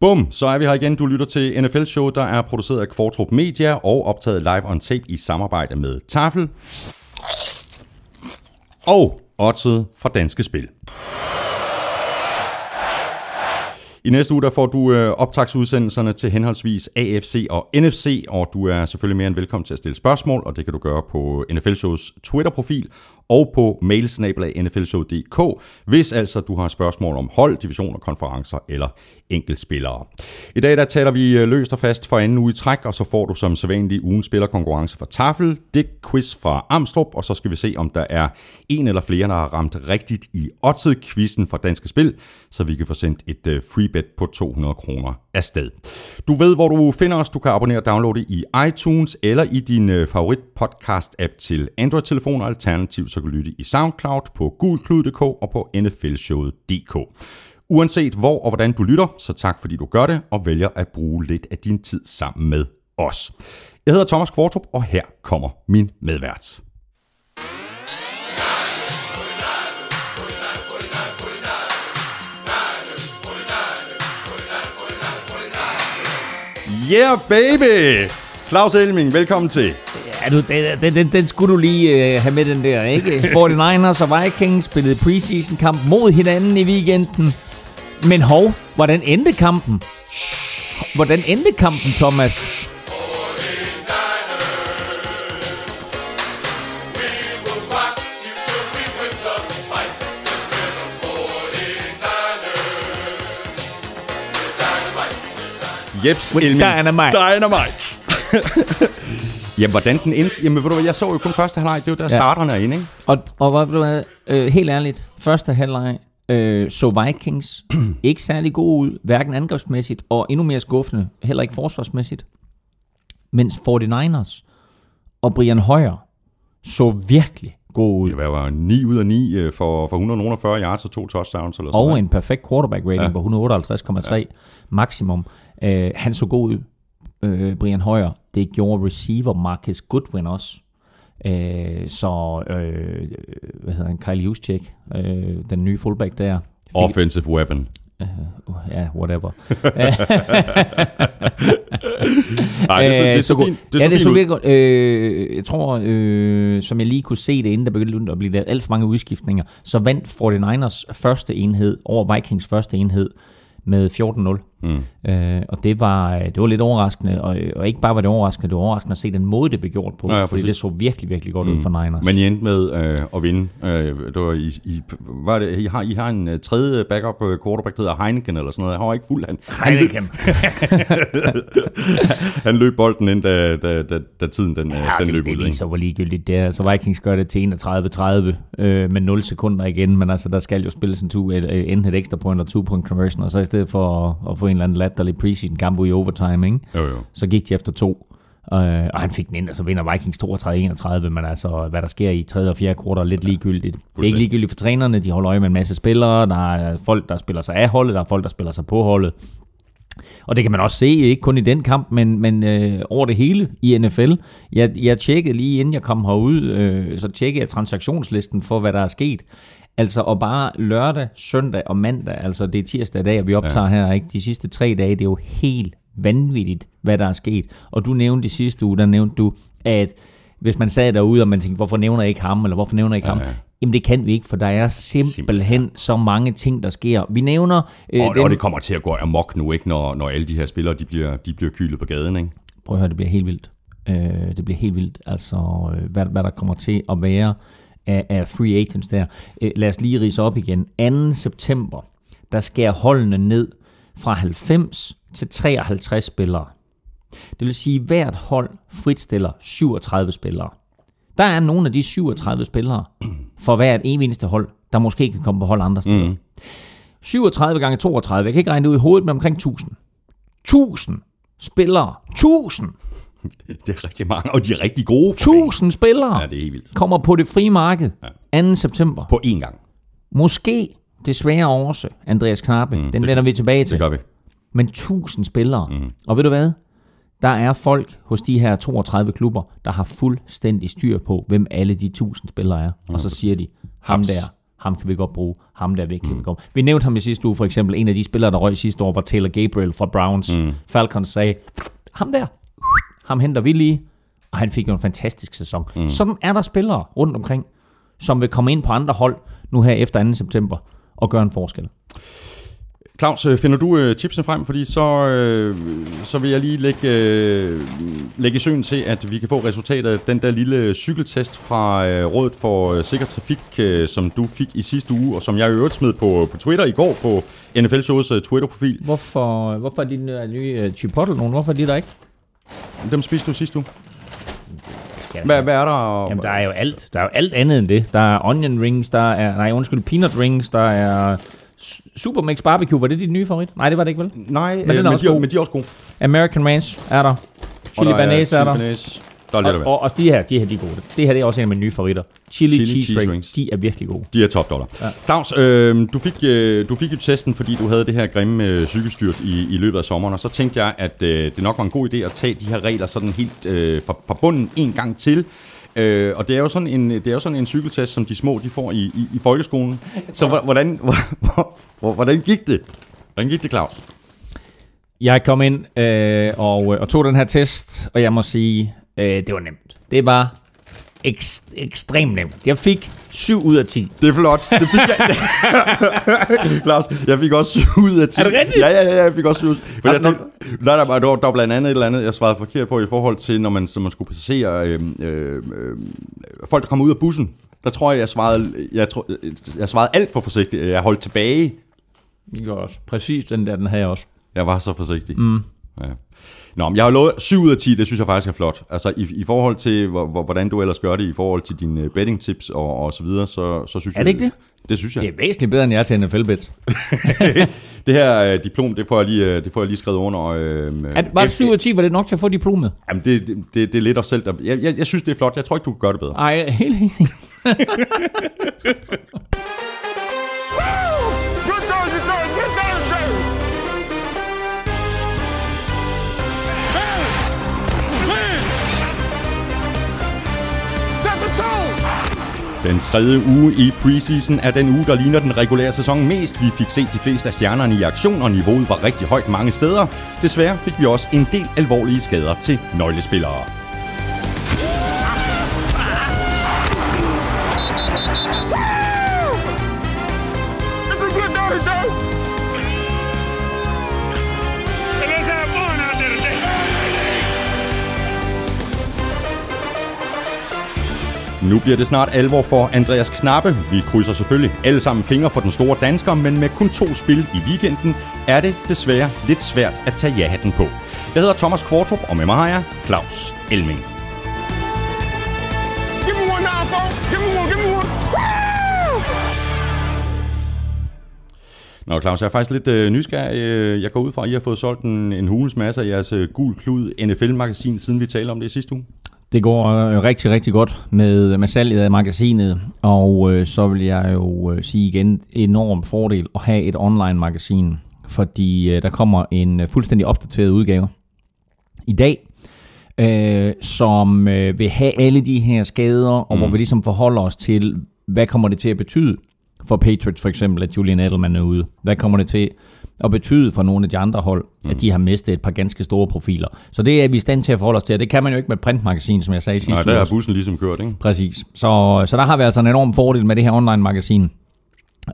Bum, så er vi her igen. Du lytter til NFL Show, der er produceret af Kvartrup Media og optaget live on tape i samarbejde med Tafel og Oddset fra Danske Spil. I næste uge der får du øh, optagsudsendelserne til henholdsvis AFC og NFC, og du er selvfølgelig mere end velkommen til at stille spørgsmål, og det kan du gøre på NFL Shows Twitter-profil og på mailsnabelag.nflshow.dk, hvis altså du har spørgsmål om hold, divisioner, konferencer eller enkeltspillere. I dag der taler vi øh, løst og fast for anden uge i træk, og så får du som sædvanlig ugen spillerkonkurrence fra Tafel, det quiz fra Amstrup, og så skal vi se, om der er en eller flere, der har ramt rigtigt i Oddset-quizzen fra Danske Spil, så vi kan få sendt et øh, free bet på 200 kroner afsted. Du ved, hvor du finder os. Du kan abonnere og downloade i iTunes eller i din øh, favorit podcast-app til Android-telefoner, alternativt så kan du lytte i SoundCloud på gulklud.dk og på nflshowet.dk. Uanset hvor og hvordan du lytter, så tak fordi du gør det og vælger at bruge lidt af din tid sammen med os. Jeg hedder Thomas Kvartrup, og her kommer min medvært. Yeah, baby! Claus Elming, velkommen til. Ja, du, den, den, den, den skulle du lige uh, have med, den der, ikke? 49ers og Vikings spillede preseason kamp mod hinanden i weekenden. Men hov, hvordan endte kampen? Hvordan endte kampen, Thomas? Jeps With Elming. dynamite. Dynamite. Jamen, hvordan den endte? Jamen, ved du hvad, jeg så jo kun første halvleg. Det er jo der Ja. starterne er inde, ikke? Og, og hvad, hvad, øh, helt ærligt, første halvleg øh, så Vikings ikke særlig gode ud, hverken angrebsmæssigt og endnu mere skuffende, heller ikke forsvarsmæssigt. Mens 49ers og Brian Hoyer så virkelig gode ud. Det var 9 ud af 9 øh, for, for 140 yards og to touchdowns eller sådan Og noget. en perfekt quarterback rating ja. på 158,3 ja. maksimum. Øh, han så god ud, øh, Brian Hoyer. Det gjorde receiver Marcus Goodwin også. Øh, så, øh, hvad hedder han, Kyle Juszczyk, øh, den nye fullback der. Fik, Offensive weapon. uh, ja, whatever. Nej, det, er så, det er Øh, så god- fint. Det er ja, så det fint så ud. virkelig godt. Øh, jeg tror, øh, som jeg lige kunne se det, inden der begyndte at blive lavet alt for mange udskiftninger, så vandt 49ers første enhed over Vikings første enhed med 14-0. Mm. Øh, og det var, det var lidt overraskende, og, og ikke bare var det overraskende, det var overraskende at se den måde, det blev gjort på, Ja, ja, fordi præcis. det så virkelig, virkelig godt mm. ud for Niners. Men I endte med øh, at vinde. Øh, det var I, I, var det, I, har, I har en uh, tredje backup øh, quarterback, der hedder Heineken eller sådan noget. Han var ikke fuld. Han, han, løb, han løb bolden ind, da, da, da, da tiden den, ja, den det, løb det ud. ikke? viser, hvor ligegyldigt det er. Altså Vikings gør det til 31-30 øh, med 0 sekunder igen, men altså der skal jo spilles en et, et, enten et ekstra point og to point conversion, og så i stedet for at, at få en eller anden latterlig preseason kamp i overtime, ikke? Jo, jo. så gik de efter to. Øh, og han fik den ind, og så vinder Vikings 32-31, men altså, hvad der sker i tredje og fjerde kvartal er lidt ligegyldigt. Det er ikke ligegyldigt for trænerne, de holder øje med en masse spillere, der er folk, der spiller sig af holdet, der er folk, der spiller sig på holdet. Og det kan man også se, ikke kun i den kamp, men, men øh, over det hele i NFL. Jeg, jeg tjekkede lige inden jeg kom herud, øh, så tjekkede jeg transaktionslisten for, hvad der er sket. Altså, og bare lørdag, søndag og mandag, altså det er tirsdag i dag, vi optager ja. her, ikke? De sidste tre dage, det er jo helt vanvittigt, hvad der er sket. Og du nævnte i sidste uge, der nævnte du, at hvis man sad derude, og man tænkte, hvorfor nævner jeg ikke ham, eller hvorfor nævner jeg ikke Ja, ham? ja. Jamen det kan vi ikke, for der er simpelthen, Simpelthen. så mange ting, der sker. Vi nævner... Øh, Og, og det kommer til at gå amok nu, ikke, når, når alle de her spillere de bliver, de bliver kylet på gaden. Ikke? Prøv at høre, det bliver helt vildt. Øh, det bliver helt vildt, altså øh, hvad, hvad der kommer til at være af, af free agents der. Øh, lad os lige rise op igen. 2. september, der skærer holdene ned fra 90 til 53 spillere. Det vil sige, at hvert hold fritstiller 37 spillere. Der er nogle af de 37 spillere for hvert eneste hold, der måske kan komme på hold andre steder. Mm. 37 gange 32, jeg kan ikke regne det ud i hovedet, men omkring 1000. 1000 spillere. 1000! Det er rigtig mange, og de er rigtig gode. for 1000 spillere Ja, det er helt vildt. kommer på det frie marked 2. september. På én gang. Måske desværre også, Andreas Knappe. Mm, Den vender vi tilbage til. Det gør vi. Men 1000 spillere. Mm. Og ved du hvad? Der er folk hos de her 32 klubber, der har fuldstændig styr på, hvem alle de 1000 spillere er. Og så siger de, ham Haps. der, ham kan vi godt bruge. ham der væk mm. Vi nævnte ham i sidste uge, for eksempel. En af de spillere, der røg sidste år, var Taylor Gabriel fra Browns. Mm. Falcons sagde, ham der, ham henter vi lige. Og han fik jo en fantastisk sæson. Mm. Sådan er der spillere rundt omkring, som vil komme ind på andre hold nu her efter 2. september og gøre en forskel. Claus, øh, finder du øh, chipsene frem, fordi så, øh, så vil jeg lige lægge, øh, lægge i søen til, at vi kan få resultatet af den der lille cykeltest fra øh, Rådet for øh, Sikker Trafik, øh, som du fik i sidste uge, og som jeg i øvrigt smed på, på Twitter i går på NFL Shows øh, Twitter-profil. Hvorfor, hvorfor er de nye uh, Chipotle nogen? Hvorfor er de der ikke? Dem spiste du sidste uge. Ja, hvad, hvad er der? Jamen, der er jo alt. Der er jo alt andet end det. Der er onion rings, der er, nej, undskyld, peanut rings, der er Supermix Barbecue, var det dit nye favorit? Nej, det var det ikke, vel? Nej, men, øh, men, de, men de er også gode. American Ranch er der. Chili Banase er, er der. Der er lidt og, og, og de her, de her, de er gode. Det her det er også en af mine nye favoritter. Chili, Chili cheese, cheese rings. De er virkelig gode. De er top dollar. Ja. Claus, øh, du, fik, øh, du fik jo testen, fordi du havde det her grimme øh, cykelstyrt i, i løbet af sommeren, og så tænkte jeg, at øh, det nok var en god idé at tage de her regler sådan helt øh, fra, fra bunden en gang til. Øh, og det er, jo sådan en, det er jo sådan en cykeltest, som de små de får i, i, i folkeskolen. Så hvordan, hvordan gik det? Hvordan gik det, Claus? Jeg kom ind øh, og, og tog den her test, og jeg må sige, øh, det var nemt. Det var ekst, ekstremt nemt. Jeg fik 7 ud af 10. Det er flot. Det fik jeg. Lars, jeg fik også 7 ud af 10. Er det rigtigt? Ja, ja, ja, jeg fik også 7 ud af 10. Nej, der, der, der var blandt andet et eller andet, jeg svarede forkert på i forhold til, når man, når man skulle passere øh, øh, øh, folk, der kommer ud af bussen. Der tror jeg, jeg svarede, jeg, tror, jeg svarede alt for forsigtigt. Jeg holdt tilbage. Det også. Præcis den der, den havde jeg også. Jeg var så forsigtig. Mm. Ja. Nå, men jeg har lovet 7 ud af 10, det synes jeg faktisk er flot. Altså i, i forhold til, hvor, hvordan du ellers gør det, i forhold til dine øh, betting tips og, og så videre, så, så synes jeg... Er det ikke det? Det synes jeg. Det er væsentligt bedre, end jeg til NFL bet. det her uh, diplom, det får jeg lige, uh, det får jeg lige skrevet under. Uh, er, var det 7 ud af 10, var det nok til at få diplomet? Jamen, det, det, det, det er lidt os selv, der... Jeg, jeg, jeg synes, det er flot. Jeg tror ikke, du kan gøre det bedre. Nej, helt enig. Den tredje uge i preseason er den uge, der ligner den regulære sæson mest. Vi fik set de fleste af stjernerne i aktion, og niveauet var rigtig højt mange steder. Desværre fik vi også en del alvorlige skader til nøglespillere. Nu bliver det snart alvor for Andreas Knappe. Vi krydser selvfølgelig alle sammen fingre for den store dansker, men med kun to spil i weekenden er det desværre lidt svært at tage ja-hatten på. Jeg hedder Thomas Kvartrup, og med mig har jeg Claus Elming. Nå, Claus, jeg er faktisk lidt øh, nysgerrig. Øh, jeg går ud fra, at I har fået solgt en, en hulens masse af jeres øh, gul klud NFL-magasin, siden vi talte om det i sidste uge. Det går øh, rigtig, rigtig godt med, med salget af magasinet, og øh, så vil jeg jo øh, sige igen, enorm fordel at have et online-magasin, fordi øh, der kommer en øh, fuldstændig opdateret udgave i dag, øh, som øh, vil have alle de her skader, og mm. hvor vi ligesom forholder os til, hvad kommer det til at betyde for Patriots for eksempel, at Julian Edelman er ude? Hvad kommer det til og betyde for nogle af de andre hold, mm. at de har mistet et par ganske store profiler. Så det er vi i stand til at forholde os til, og det kan man jo ikke med printmagasin, som jeg sagde sidste Nej, der er bussen ligesom kørt, ikke? Præcis. Så, så der har vi altså en enorm fordel med det her online-magasin.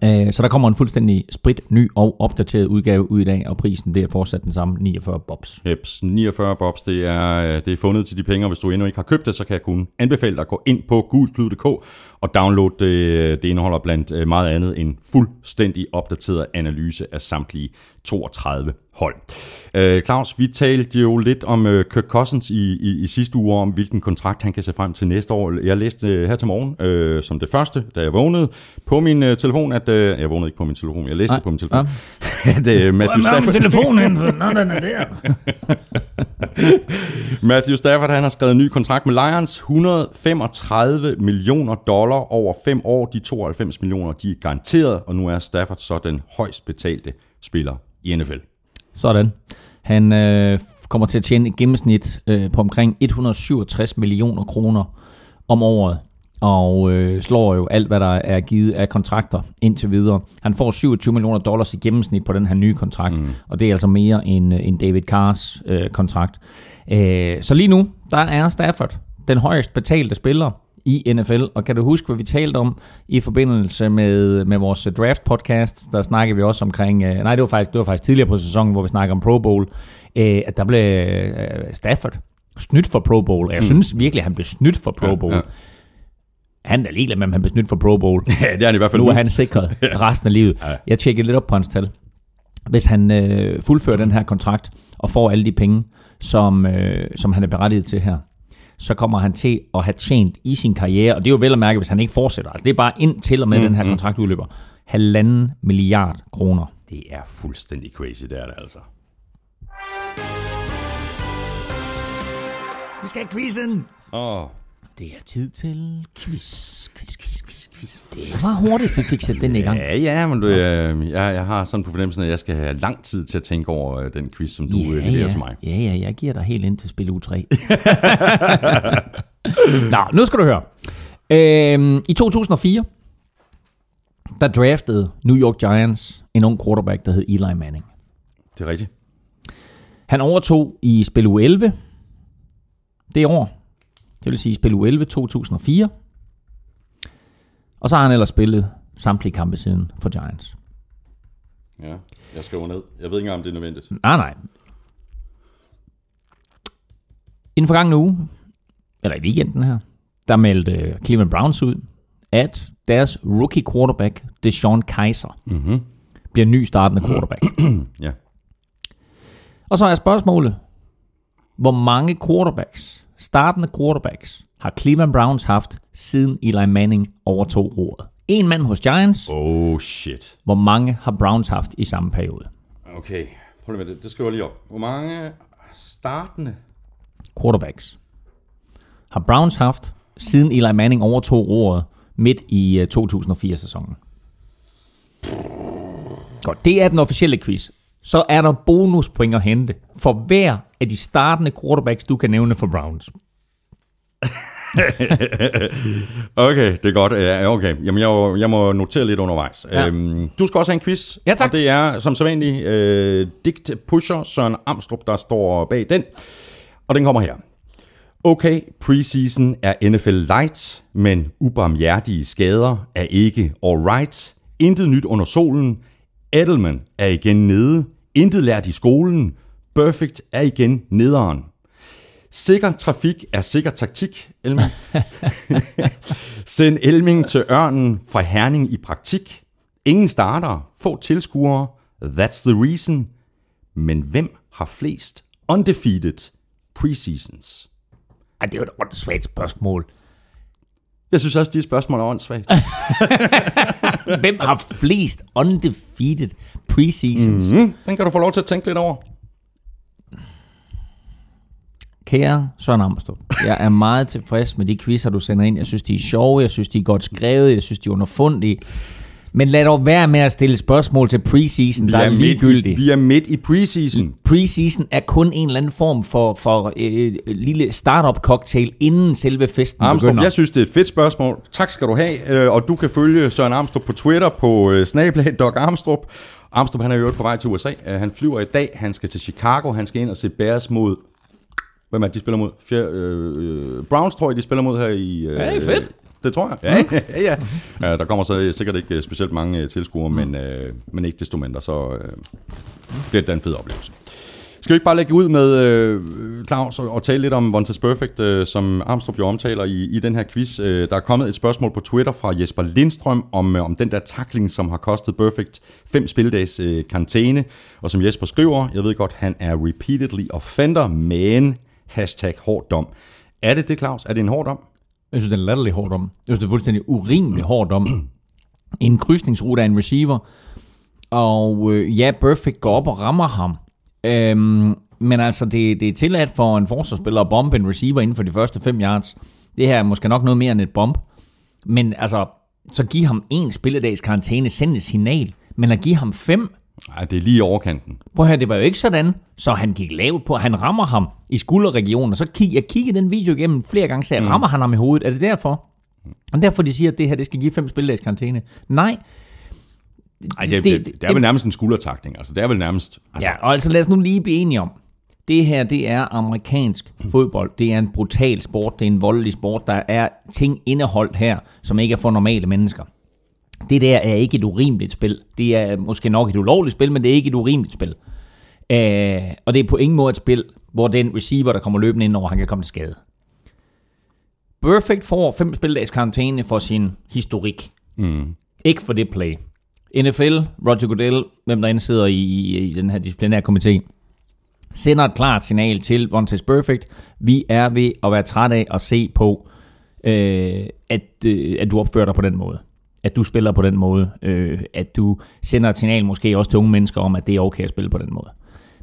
Øh, så der kommer en fuldstændig sprit ny og opdateret udgave ud i dag, og prisen det er fortsat den samme, 49 bobs. Jeps, 49 bobs, det er, det er fundet til de penge, og hvis du endnu ikke har købt det, så kan jeg kun anbefale dig at gå ind på gulklud.dk og download det. Det indeholder blandt øh, meget andet en fuldstændig opdateret analyse af samtlige 32 hold. Uh, Claus, vi talte jo lidt om uh, Kirk Cousins i, i, i sidste uge, om hvilken kontrakt han kan se frem til næste år. Jeg læste uh, her til morgen, uh, som det første, da jeg vågnede, på min uh, telefon, at... Uh, jeg vågnede ikke på min telefon, jeg læste Nej. det på min telefon. Ja. at uh, Matthew Stafford... telefonen, Nå, den er der. Matthew Stafford, han har skrevet en ny kontrakt med Lions. 135 millioner dollar over fem år. De 92 millioner, de er garanteret, og nu er Stafford så den højst betalte spiller i NFL. Sådan. Han øh, kommer til at tjene et gennemsnit øh, på omkring 167 millioner kroner om året og øh, slår jo alt, hvad der er givet af kontrakter indtil videre. Han får 27 millioner dollars i gennemsnit på den her nye kontrakt, mm. og det er altså mere end, øh, end David Carrs øh, kontrakt. Øh, så lige nu, der er Stafford den højst betalte spiller i NFL. Og kan du huske, hvad vi talte om i forbindelse med, med vores draft podcast? Der snakkede vi også omkring, øh, nej det var, faktisk, det var faktisk tidligere på sæsonen, hvor vi snakkede om Pro Bowl, øh, at der blev øh, Stafford snydt for Pro Bowl. Jeg mm. synes virkelig, at han blev snydt for Pro Bowl. Ja, ja. Han er ligeglad med, om han blev snydt for Pro Bowl. Ja, det er han i hvert fald. Nu er han sikret resten af livet. Ja. Jeg tjekkede lidt op på hans tal. Hvis han øh, fuldfører den her kontrakt og får alle de penge, som, øh, som han er berettiget til her, så kommer han til at have tjent i sin karriere, og det er jo vel at mærke, hvis han ikke fortsætter. Altså det er bare ind til og med mm, den her mm. kontrakt udløber. Halvanden milliard kroner. Det er fuldstændig crazy, det er det altså. Vi skal have quizzen! Åh. Oh. Det er tid til quiz, quiz, quiz, quiz. Det var hurtigt, vi fik sat den i gang. Ja, ja, men du, øh, jeg, jeg har sådan på fornemmelsen, at jeg skal have lang tid til at tænke over øh, den quiz, som du ja, leverer ja. til mig. Ja, ja, jeg giver dig helt ind til spil u 3. Nå, nu skal du høre. Øhm, I 2004, der draftede New York Giants en ung quarterback, der hed Eli Manning. Det er rigtigt. Han overtog i spil u 11 det år. Det vil sige spil u 11 2004. Og så har han ellers spillet samtlige kampe siden for Giants. Ja, jeg skriver ned. Jeg ved ikke engang, om det er nødvendigt. Nej, nej. I den forgangne uge, eller i weekenden her, der meldte Cleveland Browns ud, at deres rookie quarterback, Deshaun Kaiser, mm-hmm. bliver ny startende quarterback. ja. Og så er spørgsmålet, hvor mange quarterbacks, startende quarterbacks, har Cleveland Browns haft, siden Eli Manning overtog roret? En mand hos Giants. Oh shit. Hvor mange har Browns haft i samme periode? Okay, prøv lige det. Det skriver jeg lige op. Hvor mange startende quarterbacks har Browns haft, siden Eli Manning overtog roret midt i 2004-sæsonen? Øh, Godt, det er den officielle quiz. Så er der bonuspoint at hente for hver af de startende quarterbacks, du kan nævne for Browns. Okay, det er godt. Ja, okay. Jamen, jeg, jeg må notere lidt undervejs. Ja. Øhm, du skal også have en quiz. Ja, tak. Og det er som sædvanligt øh, Digt Pusher Søren Amstrup, der står bag den. Og den kommer her. Okay, preseason er NFL light, men ubarmhjertige skader er ikke alright. Intet nyt under solen. Edelman er igen nede. Intet lært i skolen. Perfect er igen nederen. Sikker trafik er sikker taktik, Elming. Send Elming til Ørnen fra Herning i praktik. Ingen starter, få tilskuere. That's the reason. Men hvem har flest undefeated preseasons? Ej, det er jo et åndssvagt spørgsmål. Jeg synes også, de spørgsmål er åndssvagt. Hvem har flest undefeated preseasons? Mm-hmm. Den kan du få lov til at tænke lidt over. Kære Søren Ammerstrup, jeg er meget tilfreds med de quizzer, du sender ind. Jeg synes, de er sjove, jeg synes, de er godt skrevet, jeg synes, de er underfundige. Men lad dog være med at stille spørgsmål til preseason, der er, er ligegyldigt. vi er midt i preseason. Preseason er kun en eller anden form for, for øh, lille startup cocktail, inden selve festen Armstrong, begynder. jeg synes, det er et fedt spørgsmål. Tak skal du have. Øh, og du kan følge Søren Armstrong på Twitter på øh, snablag Doc Armstrong. Armstrong han er jo på vej til USA. Øh, han flyver i dag. Han skal til Chicago. Han skal ind og se Bears mod Hvem er de spiller mod? Fjer, øh, Browns tror jeg, de spiller mod her i... Øh, ja, det er fedt. Det tror jeg. Ja, ja, ja. ja. Der kommer så sikkert ikke specielt mange tilskuere, mm. men, øh, men ikke desto mindre, så øh, bliver det en fed oplevelse. Skal vi ikke bare lægge ud med øh, Claus og, og tale lidt om Vontaze Perfect, øh, som Armstrong jo omtaler i, i den her quiz. Øh, der er kommet et spørgsmål på Twitter fra Jesper Lindstrøm om, øh, om den der tackling, som har kostet Perfect fem spildags øh, karantæne. Og som Jesper skriver, jeg ved godt, han er repeatedly offender, men hashtag hård dom. Er det det, Claus? Er det en hård dom? Jeg synes, det er en latterlig hård dom. Jeg synes, det er fuldstændig urimelig hård dom. En krydsningsrute af en receiver, og øh, ja, Perfect går op og rammer ham. Øhm, men altså, det, det er tilladt for en forsvarsspiller at bombe en receiver inden for de første 5 yards. Det her er måske nok noget mere end et bomb. Men altså, så giv ham en spilledags karantæne, send et signal. Men at give ham fem, Nej, det er lige overkanten. Prøv her, det var jo ikke sådan, så han gik lavt på. Han rammer ham i skulderregionen, og så kig, jeg kiggede den video igennem flere gange, så jeg mm. rammer han ham i hovedet. Er det derfor? Og derfor de siger, at det her det skal give fem spildags karantæne. Nej, Ej, det, det, det, det er vel nærmest en skuldertakning. Altså, det er vel nærmest... Altså, Ja, og altså lad os nu lige blive enige om, det her, det er amerikansk fodbold. Det er en brutal sport. Det er en voldelig sport. Der er ting indeholdt her, som ikke er for normale mennesker. Det der er ikke et urimeligt spil. Det er måske nok et ulovligt spil, men det er ikke et urimeligt spil. Øh, og det er på ingen måde et spil, hvor den receiver, der kommer løbende ind over, han kan komme til skade. Perfect får fem spildags karantæne for sin historik. mm, Ikke for det play. NFL, Roger Goodell, hvem der sidder i, i, i den her disciplinære komité, sender et klart signal til Vontaze Perfect. Vi er ved at være træt af at se på, øh, at, øh, at du opfører dig på den måde. At du spiller på den måde. Øh, at du sender et signal måske også til unge mennesker om, at det er okay at spille på den måde.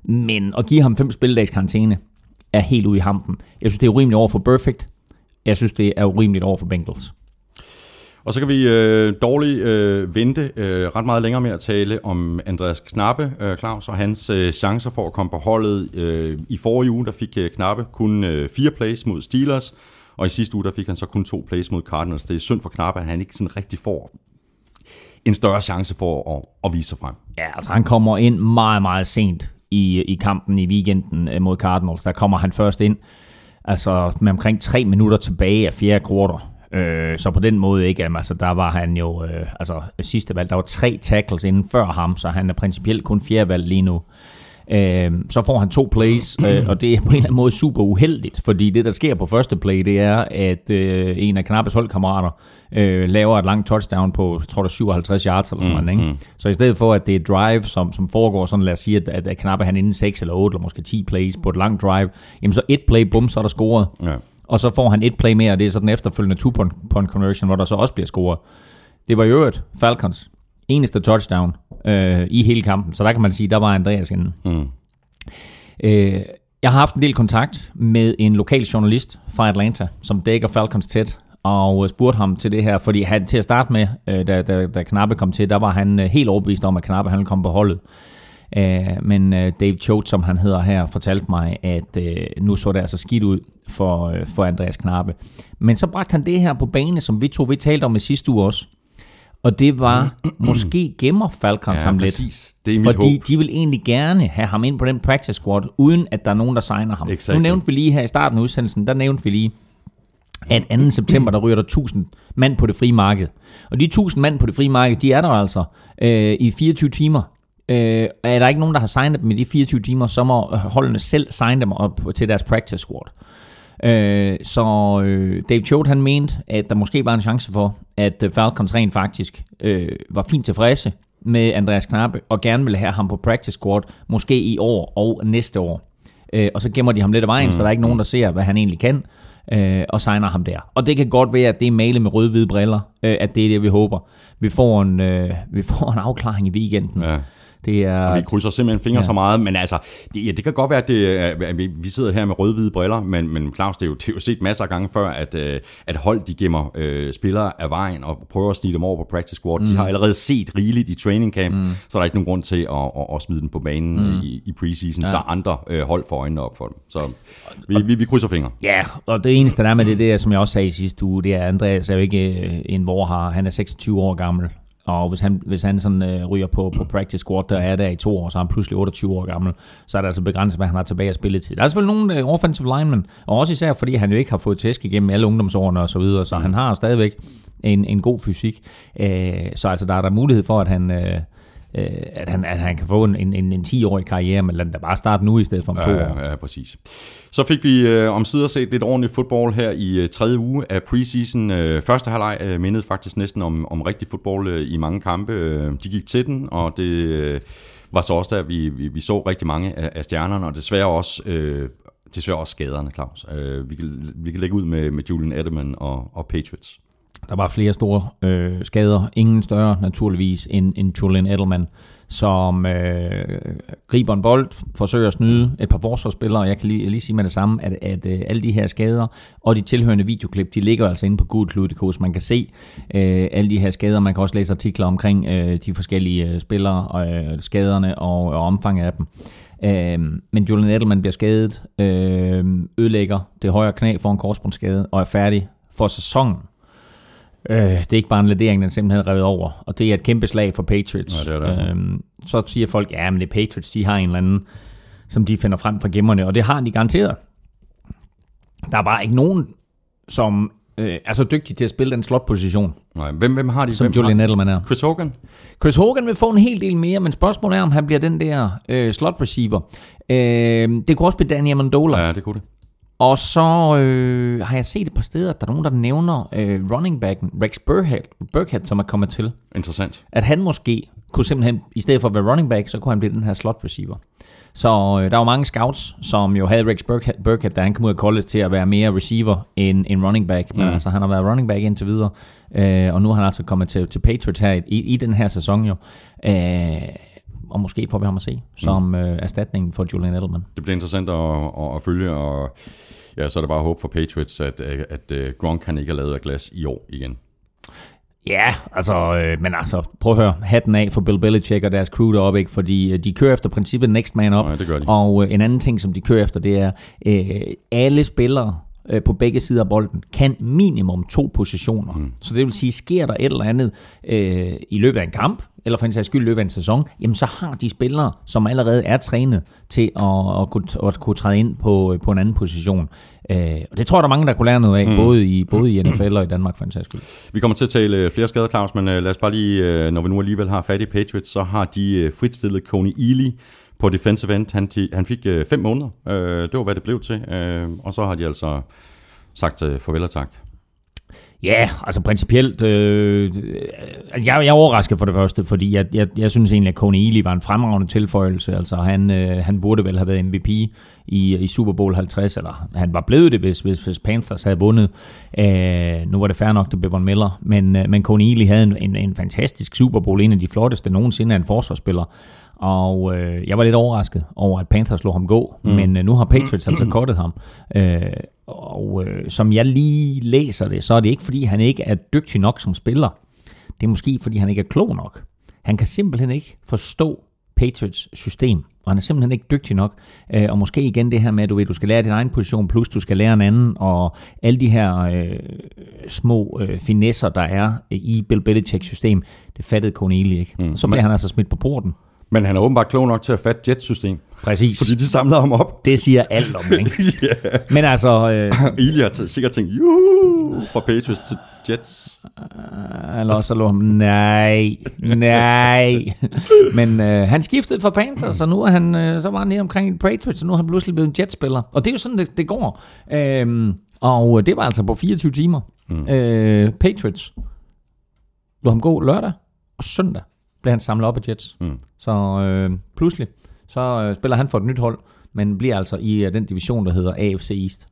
Men at give ham fem spilledags karantæne er helt ude i hampen. Jeg synes, det er urimeligt over for Perfect. Jeg synes, det er urimeligt over for Bengals. Og så kan vi øh, dårligt øh, vente øh, ret meget længere med at tale om Andreas Knappe, øh, Claus, og hans øh, chancer for at komme på holdet. Øh, I forrige uge, der fik øh, Knappe kun øh, fire plays mod Steelers, og i sidste uge, der fik han så kun to plays mod Cardinals. Det er synd for Knapper, at han ikke sådan rigtig får en større chance for at, at vise sig frem. Ja, altså han kommer ind meget, meget sent i, i kampen i weekenden øh, mod Cardinals. Der kommer han først ind, altså med omkring tre minutter tilbage af fjerde kvartal. Øh, så på den måde ikke, altså der var han jo, øh, altså sidste valg, der var tre tackles inden før ham, så han er principielt kun fjerde valg lige nu. Øh, så får han to plays, øh, og det er på en eller anden måde super uheldigt, fordi det, der sker på første play, det er, at øh, en af Knappes holdkammerater øh, laver et langt touchdown på, jeg tror det er 57 yards eller sådan noget. Ikke? Så i stedet for, at det er drive, som, som foregår sådan, lad os sige, at, at, at Knappe han inden 6 eller 8 eller måske 10 plays på et langt drive, jamen så et play, bum, så er der scoret. Ja. Og så får han et play mere, og det er så den efterfølgende two-point conversion, hvor der så også bliver scoret. Det var i øvrigt Falcons eneste touchdown øh, i hele kampen, så der kan man sige, der var Andreas inde. Mm. Øh, jeg har haft en del kontakt med en lokal journalist fra Atlanta, som dækker Falcons tæt, og spurgte ham til det her, fordi han til at starte med, øh, da, da, da Knappe kom til, der var han øh, helt overbevist om, at Knappe han komme på holdet. Øh, men øh, Dave Choate, som han hedder her, fortalte mig, at øh, nu så det altså skidt ud for, øh, for Andreas Knappe. Men så bragte han det her på bane, som vi to vi talte om i sidste uge også. Og det var, måske gemmer Falcons Ja, ham lidt. præcis. Det er mit Fordi håb. de vil egentlig gerne have ham ind på den practice squad, uden at der er nogen, der signer ham. Exactly. Nu nævnte vi lige her i starten af udsendelsen, der nævnte vi lige, at 2. september, der ryger der 1000 mand på det frie marked. Og de 1000 mand på det frie marked, de er der altså øh, i 24 timer. Øh, er der ikke nogen, der har signet dem i de 24 timer, så må holdene selv signe dem op til deres practice squad. Øh, så øh, Dave Choate han mente, at der måske var en chance for, at øh, Falcons rent faktisk øh, var fint tilfredse med Andreas Knappe, og gerne ville have ham på practice squad, måske i år og næste år. Øh, og så gemmer de ham lidt af vejen, mm. så der er ikke nogen, der ser, hvad han egentlig kan, øh, og signer ham der. Og det kan godt være, at det er malet med røde-hvide briller, øh, at det er det, vi håber. Vi får en, øh, vi får en afklaring i weekenden. Ja. Det er, Vi krydser simpelthen fingre Ja. så meget, men altså, det, ja, det kan godt være, at, det, er- at vi, sidder her med rød-hvide briller, men, men Claus, det er, jo, det er jo set masser af gange før, at, øh, at hold de gemmer øh, spillere af vejen og prøver at snige dem over på practice squad. Mm. De har allerede set rigeligt i training camp, mm. så er der ikke nogen grund til at, at, at smide dem på banen mm. i, i preseason, ja. så andre øh, hold får øjnene op for dem. Så vi, vi, vi krydser fingre. Ja, og det eneste der er med det, det er, som jeg også sagde i sidste uge, det er, Andreas er jo ikke øh, en vorhar. Han er 26 år gammel. Og hvis han, hvis han sådan øh, ryger på, på practice squad, der er der i to år, så er han pludselig 28 år gammel, så er der altså begrænset, hvad han har tilbage at spille til. Der er selvfølgelig nogle øh, offensive linemen, og også især fordi han jo ikke har fået tæsk igennem alle ungdomsårene og så videre, så han har stadigvæk en, en god fysik. Øh, så altså, der er der mulighed for, at han... Øh, øh, at, han, at han kan få en, en, en 10-årig karriere, men lad den da bare starte nu i stedet for om to år. Ja, ja, præcis. Så fik vi øh, om sider set lidt ordentligt fodbold her i øh, tredje uge af preseason. Øh, første halvleg øh, mindede faktisk næsten om, om rigtig fodbold øh, i mange kampe. Øh, de gik til den, og det øh, var så også der, vi, vi, vi så rigtig mange af, af stjernerne, og desværre også, øh, desværre også skaderne, Claus. Øh, vi, kan, vi kan lægge ud med, med Julian Edelman og, og Patriots. Der var flere store øh, skader. Ingen større naturligvis end, end Julian Edelman, som øh, griber en bold, forsøger at snyde et par forsvarsspillere. Jeg kan lige, lige sige med det samme, at, at øh, alle de her skader og de tilhørende videoklip, de ligger altså inde på Gudkludikos. Man kan se øh, alle de her skader. Man kan også læse artikler omkring øh, de forskellige øh, spillere, og øh, skaderne og, og omfanget af dem. Øh, men Julian Edelman bliver skadet, øh, ødelægger det højre knæ for en korsbåndsskade og er færdig for sæsonen. Øh, det er ikke bare en ledering, den simpelthen revet over. Og det er et kæmpe slag for Patriots. Ja, det er det. Øhm, så siger folk, ja, men det er Patriots, de har en eller anden, som de finder frem fra gemmerne. Og det har de garanteret. Der er bare ikke nogen, som øh, er så dygtig til at spille den slot-position, Nej, hvem, hvem har de? som hvem Julian har? Edelman er. Chris Hogan? Chris Hogan vil få en hel del mere, men spørgsmålet er, om han bliver den der øh, slot receiver. Øh, det kunne også blive Danny Amendola. Ja, det kunne det. Og så øh, har jeg set et par steder, at der er nogen, der nævner øh, running backen Rex Burkhead, Burkhead, som er kommet til. Interessant. At han måske kunne simpelthen, i stedet for at være running back, så kunne han blive den her slot receiver. Så øh, der var mange scouts, som jo havde Rex Burkhead, Burkhead da han kom ud af college, til at være mere receiver end, end running back. Men Mm. altså, han har været running back indtil videre. Øh, og nu er han altså kommet til, til Patriots her i, i den her sæson jo. Øh, og måske får vi ham at se som øh, erstatningen for Julian Edelman. Det bliver interessant at, at, at følge, og ja, så er det bare håb for Patriots, at, at, at øh, Gronk han ikke er lavet af glas i år igen. Ja, altså, øh, men altså, prøv at høre, hatten af for Bill Belichick og deres crew deroppe, ikke? fordi øh, de kører efter princippet next man up, Nej, det gør de. og øh, en anden ting, som de kører efter, det er, øh, alle spillere øh, på begge sider af bolden kan minimum to positioner. Mm. Så det vil sige, sker der et eller andet øh, i løbet af en kamp, eller for en sags skyld i løbet af en sæson, jamen så har de spillere, som allerede er trænet til at, at, kunne, at kunne træde ind på, på en anden position. Øh, og det tror jeg, der er mange, der kunne lære noget af, mm. både, i, både i NFL og i Danmark for en sags skyld. Vi kommer til at tale øh, flere skader, Claus, men øh, lad os bare lige, øh, når vi nu alligevel har fat i Patriots, så har de øh, fritstillet Coney Ely på defensive end. Han, de, han fik øh, fem måneder. Øh, det var, hvad det blev til. Øh, og så har de altså sagt øh, farvel og tak. Ja, altså principielt, øh, øh, jeg, jeg er overrasket for det første, fordi jeg, jeg, jeg synes egentlig, at Kone Ely var en fremragende tilføjelse. Altså han, øh, han burde vel have været MVP i, i Super Bowl 50, eller han var blevet det, hvis, hvis, hvis Panthers havde vundet. Øh, nu var det fair nok, det blev Von Miller, men, øh, men Kone Ely havde en, en, en fantastisk Super Bowl, en af de flotteste nogensinde af en forsvarsspiller. Og øh, jeg var lidt overrasket over, at Panthers slog ham gå, mm. men øh, nu har Patriots altså kortet ham. Øh, og øh, som jeg lige læser det, så er det ikke, fordi han ikke er dygtig nok som spiller. Det er måske, fordi han ikke er klog nok. Han kan simpelthen ikke forstå Patriots system, og han er simpelthen ikke dygtig nok. Øh, og måske igen det her med, at du ved, du skal lære din egen position, plus du skal lære en anden, og alle de her øh, små øh, finesser, der er i Bill Belichicks system, det fattede Corneli ikke. Mm. Så bliver han altså smidt på porten. Men han er åbenbart klog nok til at fatte Jets-system, Præcis. fordi de samlede ham op. Det siger alt om ikke? yeah. Men altså, øh, Ely har t- sikkert tænkt, juhu, fra Patriots til Jets. eller også så lå ham, nej, nej. Men øh, han skiftede fra Panthers, så nu er han, øh, så var han lige omkring Patriots, og nu er han pludselig blevet en Jets-spiller. Og det er jo sådan, det, det går. Øhm, og det var altså på 24 timer. Mm. Øh, Patriots lå ham gå lørdag og søndag blev han samlet op af Jets. Mm. Så øh, pludselig, så øh, spiller han for et nyt hold, men bliver altså i øh, den division, der hedder AFC East.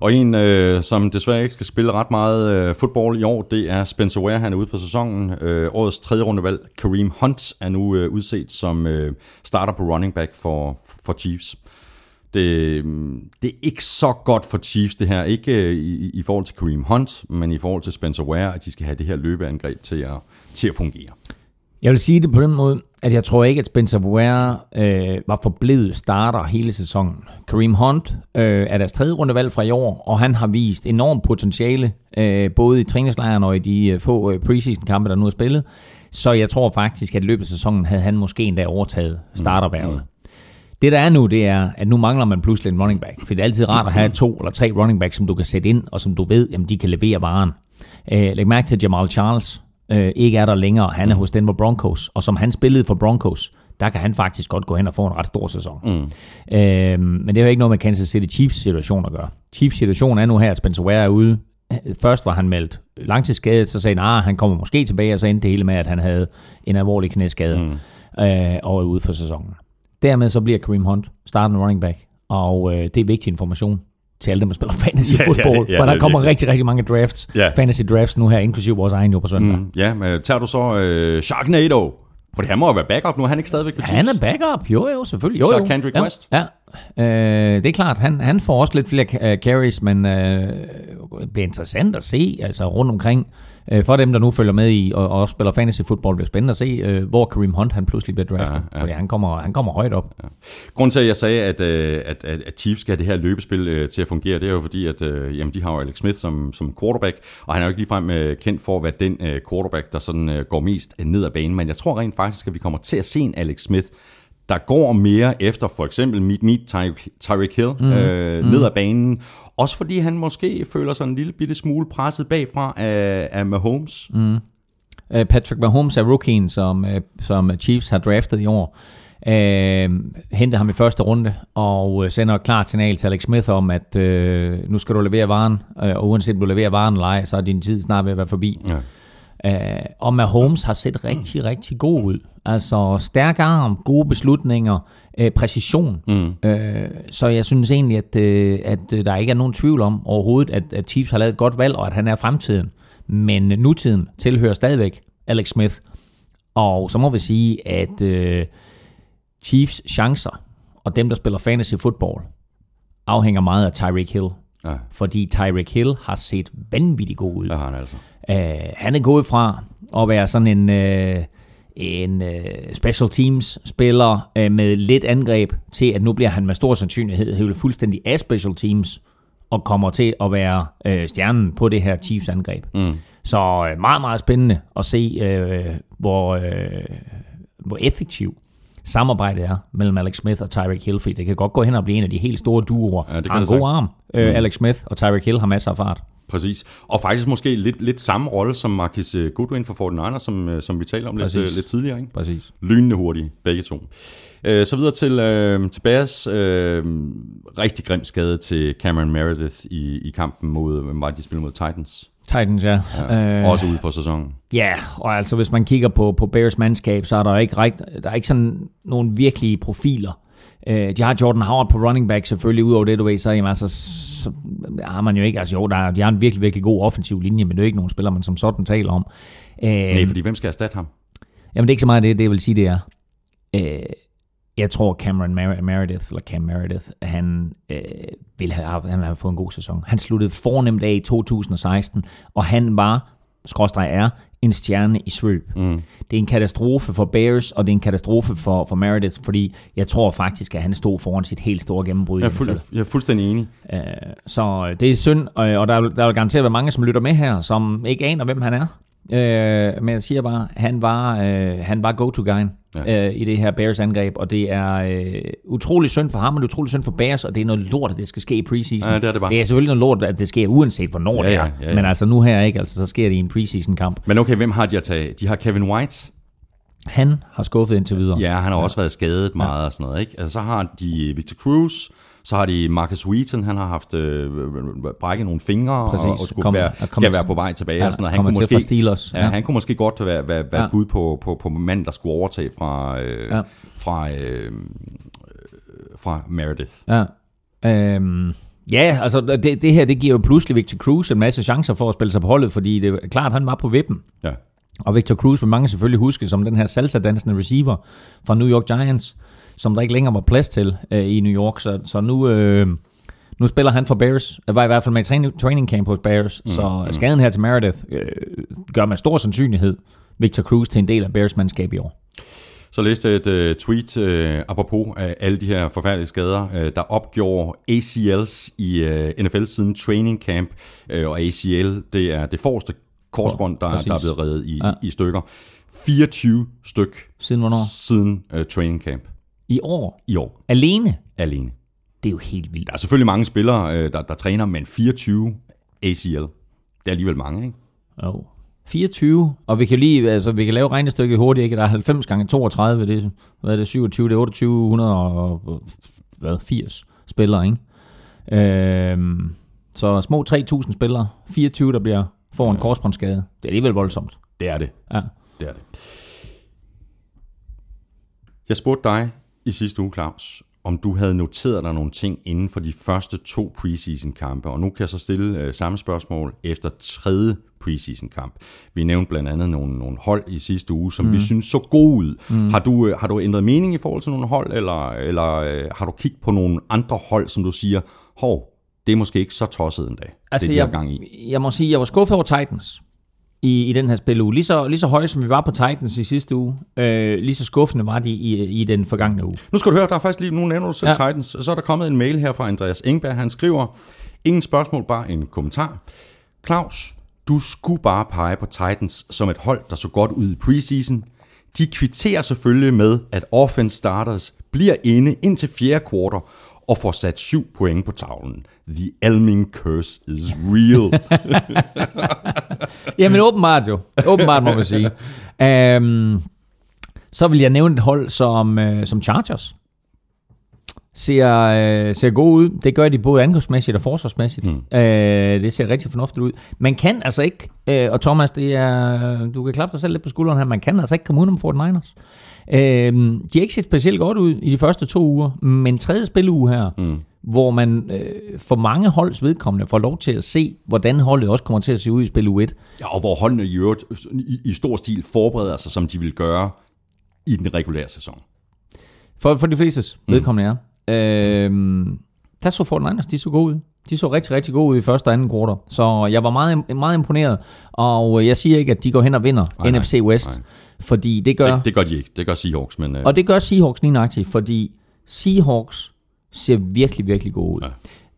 Og en, øh, som desværre ikke skal spille ret meget øh, fodbold i år, det er Spencer Ware. Han er ude for sæsonen. Øh, årets tredje rundevalg, Kareem Hunt, er nu øh, udset som øh, starter på running back for, for Chiefs. Det, det er ikke så godt for Chiefs det her. Ikke øh, i, i forhold til Kareem Hunt, men i forhold til Spencer Ware, at de skal have det her løbeangreb til at, til at fungere. Jeg vil sige det på den måde, at jeg tror ikke, at Spencer Ware øh, var forblevet starter hele sæsonen. Kareem Hunt øh, er deres tredje rundevalg fra i år, og han har vist enormt potentiale, øh, både i træningslejren og i de øh, få øh, preseason-kampe, der nu er spillet. Så jeg tror faktisk, at i løbet af sæsonen havde han måske endda overtaget starterværvet. Mm. Det der er nu, det er, at nu mangler man pludselig en running back. For det er altid rart at have to eller tre running backs, som du kan sætte ind, og som du ved, jamen de kan levere varen. Øh, læg mærke til Jamal Charles, øh, ikke er der længere. Han er hos Denver Broncos, og som han spillede for Broncos, der kan han faktisk godt gå hen og få en ret stor sæson. Mm. Øh, men det er jo ikke noget med Kansas City Chiefs situation at gøre. Chiefs situation er nu her, at Spencer Ware er ude. Først var han meldt langtidsskadet, så sagde han, at han kommer måske tilbage, og så endte det hele med, at han havde en alvorlig knæskade mm. øh, og er ude for sæsonen. Dermed så bliver Kareem Hunt startende running back, og øh, det er vigtig information til alle dem, der spiller fantasy Ja, ja, football, ja, for det der er kommer virkelig. rigtig, rigtig mange drafts, Ja. fantasy drafts nu her, inklusive vores egen jo på søndag. Mm. Ja, men tager du så øh, Sharknado? For han må jo være backup nu, er han ikke stadigvæk på Ja, han er backup, jo jo, selvfølgelig. Jo, Så jo. Kendrick ja, West? Ja, øh, det er klart, han, han får også lidt flere uh, carries, men øh, det bliver interessant at se, altså rundt omkring øh, for dem, der nu følger med i og, og spiller fantasy football, bliver spændende at se, øh, hvor Kareem Hunt han pludselig bliver draftet. Ja, ja. Fordi han kommer, han kommer højt op. Ja. Grunden til, at jeg sagde, at, øh, at, at, at Chiefs skal have det her løbespil øh, til at fungere, det er jo fordi, at øh, jamen, de har jo Alex Smith som, som quarterback, og han er jo ikke ligefrem øh, kendt for at være den øh, quarterback, der sådan øh, går mest ned ad banen. Men jeg tror rent faktisk, at vi kommer til at se en Alex Smith, der går mere efter for eksempel Meet Meet Tyreek Hill mm. Øh, mm. ned ad banen. Også fordi han måske føler sig en lille bitte smule presset bagfra af, af Mahomes. Mm. Uh, Patrick Mahomes er rookien, som, uh, som Chiefs har draftet i år. Uh, hentede ham i første runde og sender et klart signal til Alex Smith om, at uh, nu skal du levere varen, og uanset om du leverer varen eller ej, så er din tid snart ved at være forbi. Ja. Uh, og Mahomes har set rigtig, rigtig god ud. Altså stærk arm, gode beslutninger, uh, præcision. Mm. Uh, så jeg synes egentlig, at, uh, at der ikke er nogen tvivl om overhovedet, at, at Chiefs har lavet et godt valg, og at han er fremtiden. Men nutiden tilhører stadigvæk Alex Smith. Og så må vi sige, at uh, Chiefs chancer, og dem, der spiller fantasy football, afhænger meget af Tyreek Hill. Ja. Fordi Tyreek Hill har set vanvittigt god ud. Ja, han altså. Uh, han er gået fra at være sådan en, uh, en uh, special teams spiller uh, med lidt angreb, til at nu bliver han med stor sandsynlighed hævet fuldstændig af special teams, og kommer til at være uh, stjernen på det her Chiefs angreb. Mm. Så uh, meget, meget spændende at se, uh, hvor, uh, hvor effektiv samarbejdet er mellem Alex Smith og Tyreek Hill, fordi det kan godt gå hen og blive en af de helt store duoer. Ja, det har en god arm. Uh, mm. Alex Smith og Tyreek Hill har masser af fart. Præcis. Og faktisk måske lidt, lidt samme rolle som Marcus øh, Goodwin for 49ers, som, øh, som vi talte om lidt, lidt tidligere. Ikke? Præcis. Lynende hurtige, begge to. Så videre til, øh, til Bears. Øh, rigtig grim skade til Cameron Meredith i, i kampen mod, hvem var det, de spillede mod Titans? Titans, ja. ja øh, også ude for sæsonen. Ja, og altså hvis man kigger på, på Bears mandskab, så er der ikke, rigt, der er ikke sådan nogle virkelige profiler. Øh, de har Jordan Howard på running back selvfølgelig, udover det, du ved, så, jamen, altså, så har man jo ikke, altså jo, der er, de har en virkelig, virkelig god offensiv linje, men det er jo ikke nogen spiller, man som sådan taler om. Øh, Nej, fordi hvem skal erstatte ham? Jamen det er ikke så meget det, det jeg vil sige, det er. Øh, jeg tror Cameron Mer- Meredith, eller Cam Meredith, han øh, vil have, han have fået en god sæson. Han sluttede fornemt af i 2016, og han var, skråstreg er, en stjerne i svøb. Mm. Det er en katastrofe for Bears, og det er en katastrofe for, for Meredith, fordi jeg tror faktisk, at han stod foran sit helt store gennembrud. Jeg er, fuld, jeg er fuldstændig enig. Uh, så det er synd, og, og der, der vil garanteret være mange, som lytter med her, som ikke aner, hvem han er. Uh, men jeg siger bare, han var, uh, han var go-to-guyen ja. uh, i det her Bears angreb, og det er uh, utrolig synd for ham, og det er utrolig synd for Bears, og det er noget lort, at det skal ske i preseason. Ja, det, er det, bare. det er selvfølgelig noget lort, at det sker uanset hvornår ja, det er, ja, ja, ja. men altså nu her ikke, altså så sker det i en preseason kamp. Men okay, hvem har de at tage? De har Kevin White. Han har skuffet indtil videre. Ja, han har ja. også været skadet meget ja. og sådan noget. Ikke? Altså, så har de Victor Cruz, så har de Marcus Wheaton, han har haft øh, brækket nogle fingre Præcis. og, og skulle kom, være, skal være på vej tilbage. Ja, og sådan noget. Han kunne, måske. Ja, ja. han kunne måske godt være, være, være ja. bud på, på, på mand, der skulle overtage fra, øh, ja. fra, øh, fra Meredith. Ja. Øhm, ja, altså det, det her det giver jo pludselig Victor Cruz en masse chancer for at spille sig på holdet, fordi det er klart, han var på vippen. Ja. Og Victor Cruz vil mange selvfølgelig huske som den her salsa-dansende receiver fra New York Giants som der ikke længere var plads til øh, i New York. Så, så nu, øh, nu spiller han for Bears. Jeg var i hvert fald med i training, training camp hos Bears. Mm, så mm. skaden her til Meredith øh, gør med stor sandsynlighed Victor Cruz til en del af Bears mandskab i år. Så læste jeg et uh, tweet uh, apropos af alle de her forfærdelige skader, uh, der opgjorde ACLs i uh, NFL siden training camp, uh, og ACL, det er det forreste korsbånd, der, der er blevet reddet i, ja. i stykker. 24 styk siden, hvornår? siden uh, training camp. I år? I år. Alene? Alene. Det er jo helt vildt. Der er selvfølgelig mange spillere, øh, der, der træner, men 24 ACL, det er alligevel mange, ikke? Jo. 24, og vi kan lige, altså vi kan lave regnestykket hurtigt, ikke? Der er 90 gange 32, det er, hvad er det, 27, det er 2880 spillere, ikke? Øhm, så små 3.000 spillere, 24, der bliver får en korsbåndsskade. Det er alligevel voldsomt. Det er det. Ja. Det er det. Jeg spurgte dig i sidste uge, Claus, om du havde noteret dig nogle ting inden for de første to preseason-kampe. Og nu kan jeg så stille øh, samme spørgsmål efter tredje preseason-kamp. Vi nævnte blandt andet nogle, nogle hold i sidste uge, som mm. vi synes så gode ud. Mm. Har, du, øh, har du ændret mening i forhold til nogle hold, eller, eller øh, har du kigget på nogle andre hold, som du siger, hov, det er måske ikke så tosset en dag, altså, det de jeg, gang i? Jeg må sige, jeg var skuffet over Titans i, i den her spiluge. Lige så, lige så høje, som vi var på Titans i sidste uge, øh, lige så skuffende var de i, i den forgangne uge. Nu skal du høre, der er faktisk lige, nu nævner du selv ja. Titans, så er der kommet en mail her fra Andreas Engberg. Han skriver, ingen spørgsmål, bare en kommentar. Claus, du skulle bare pege på Titans som et hold, der så godt ud i preseason. De kvitterer selvfølgelig med, at offense starters bliver inde indtil fjerde kvartal og får sat syv point på tavlen. The Elming curse is real. Jamen åbenbart jo. Åbenbart må man sige. Um, så vil jeg nævne et hold som, uh, som Chargers. Ser, uh, ser god ud. Det gør de både angrebsmæssigt og forsvarsmæssigt. Mm. Uh, det ser rigtig fornuftigt ud. Man kan altså ikke, uh, og Thomas, det er, du kan klappe dig selv lidt på skulderen her, man kan altså ikke komme ud om 49ers. Uh, de er ikke set specielt godt ud i de første to uger, men tredje spiluge her, mm hvor man øh, for mange holds vedkommende får lov til at se, hvordan holdet også kommer til at se ud i spil U1. Ja, og hvor holdene i øvrigt i, i stor stil forbereder sig, som de vil gøre i den regulære sæson. For, for de fleste mm. vedkommende er. Øh, der så Fortnite, de så gode ud. De så rigtig, rigtig gode ud i første og anden kvartal. Så jeg var meget, meget imponeret. Og jeg siger ikke, at de går hen og vinder nej, NFC West. Nej. Fordi det gør... Det, det gør de ikke. Det gør Seahawks. Men, øh... Og det gør Seahawks lige nøjagtigt, fordi Seahawks ser virkelig, virkelig gode ud. Ja.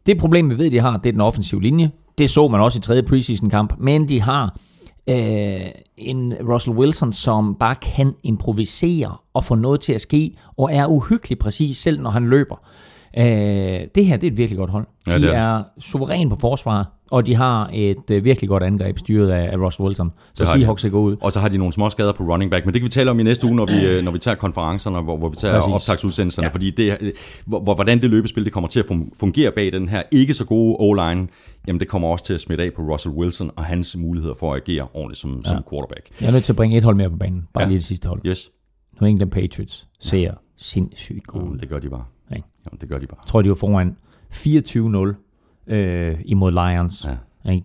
Det problem, vi ved, de har, det er den offensive linje. Det så man også i tredje preseason kamp. Men de har øh, en Russell Wilson, som bare kan improvisere og få noget til at ske, og er uhyggelig præcis, selv når han løber. Øh, det her det er et virkelig godt hold. Ja, de er. er suveræn på forsvar, og de har et øh, virkelig godt angreb styret af, af Russell Wilson. Så Seahawks er ud. Og så har de nogle små skader på running back, men det kan vi tale om i næste uge, når vi, øh, når vi tager konferencerne, hvor, hvor vi tager Præcis. optagsudsendelserne, ja. fordi det, hvor, hvordan det løbespil det kommer til at fungere bag den her ikke så gode O-line, jamen det kommer også til at smitte af på Russell Wilson og hans muligheder for at agere ordentligt som, ja. som quarterback. Jeg er nødt til at bringe et hold mere på banen, bare ja. lige det sidste hold. Yes. New England Patriots ser ja. sindssygt gode ud. det gør de bare. Ja. Ja, det gør de bare. Jeg tror, de var foran 24-0 øh, imod Lions. Ja.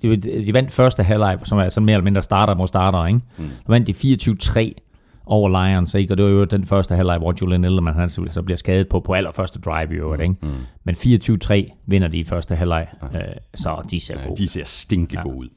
De, de vandt første halvleg, som er sådan mere eller mindre starter mod starter. Ikke? Mm. De vandt de 24-3 over Lions, ikke? og det var jo den første halvleg, hvor Julian Edelman han så bliver skadet på, på allerførste drive i øvrigt. Ikke? Mm. Men 24-3 vinder de i første halvleg, ja. øh, så de ser ja, gode De ser stinke ja. gode ud.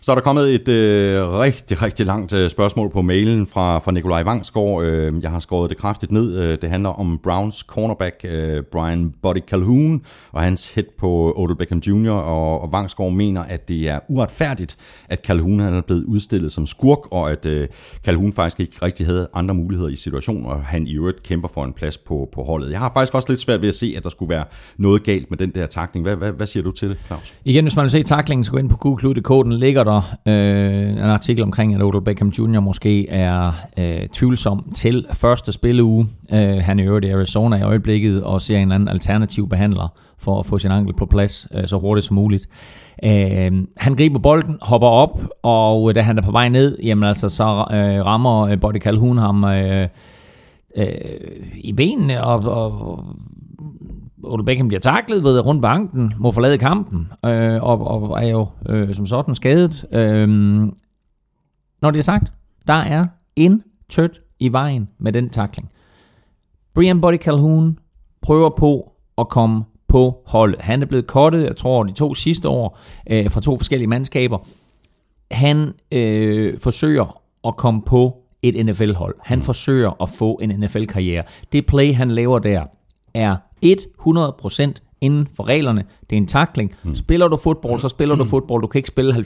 Så er der kommet et øh, rigtig, rigtig langt øh, spørgsmål på mailen fra, fra Nikolaj Vangsgaard. Øh, jeg har skåret det kraftigt ned. Øh, det handler om Browns cornerback øh, Brian Buddy Calhoun og hans hit på Odell Beckham Jr. Og, og Vangsgaard mener, at det er uretfærdigt, at Calhoun han er blevet udstillet som skurk, og at øh, Calhoun faktisk ikke rigtig havde andre muligheder i situationen, og han i øvrigt kæmper for en plads på, på holdet. Jeg har faktisk også lidt svært ved at se, at der skulle være noget galt med den der takling. Hvad, hvad, hvad siger du til det, Claus? Igen, hvis man vil se taklingen, så gå ind på google.dk, Den ligger der øh, en artikel omkring, at Odell Beckham Jr. måske er øh, tvivlsom til første spilleuge. Øh, han er i øvrigt i Arizona i øjeblikket og ser en eller anden alternativ behandler for at få sin ankel på plads øh, så hurtigt som muligt. Øh, han griber bolden, hopper op, og øh, da han er på vej ned, jamen altså, så øh, rammer øh, Body Calhoun ham øh, øh, i benene, og, og Odell Beckham bliver taklet ved rundt banken, må forlade kampen, øh, og, og er jo øh, som sådan skadet. Øh, når det er sagt, der er en tødt i vejen med den takling. Brian Body Calhoun prøver på at komme på holdet. Han er blevet kottet, jeg tror, de to sidste år øh, fra to forskellige mandskaber. Han øh, forsøger at komme på et NFL-hold. Han forsøger at få en NFL-karriere. Det play, han laver der, er 100% inden for reglerne. Det er en takling. Mm. Spiller du fodbold, så spiller du mm. fodbold. Du kan ikke spille 70%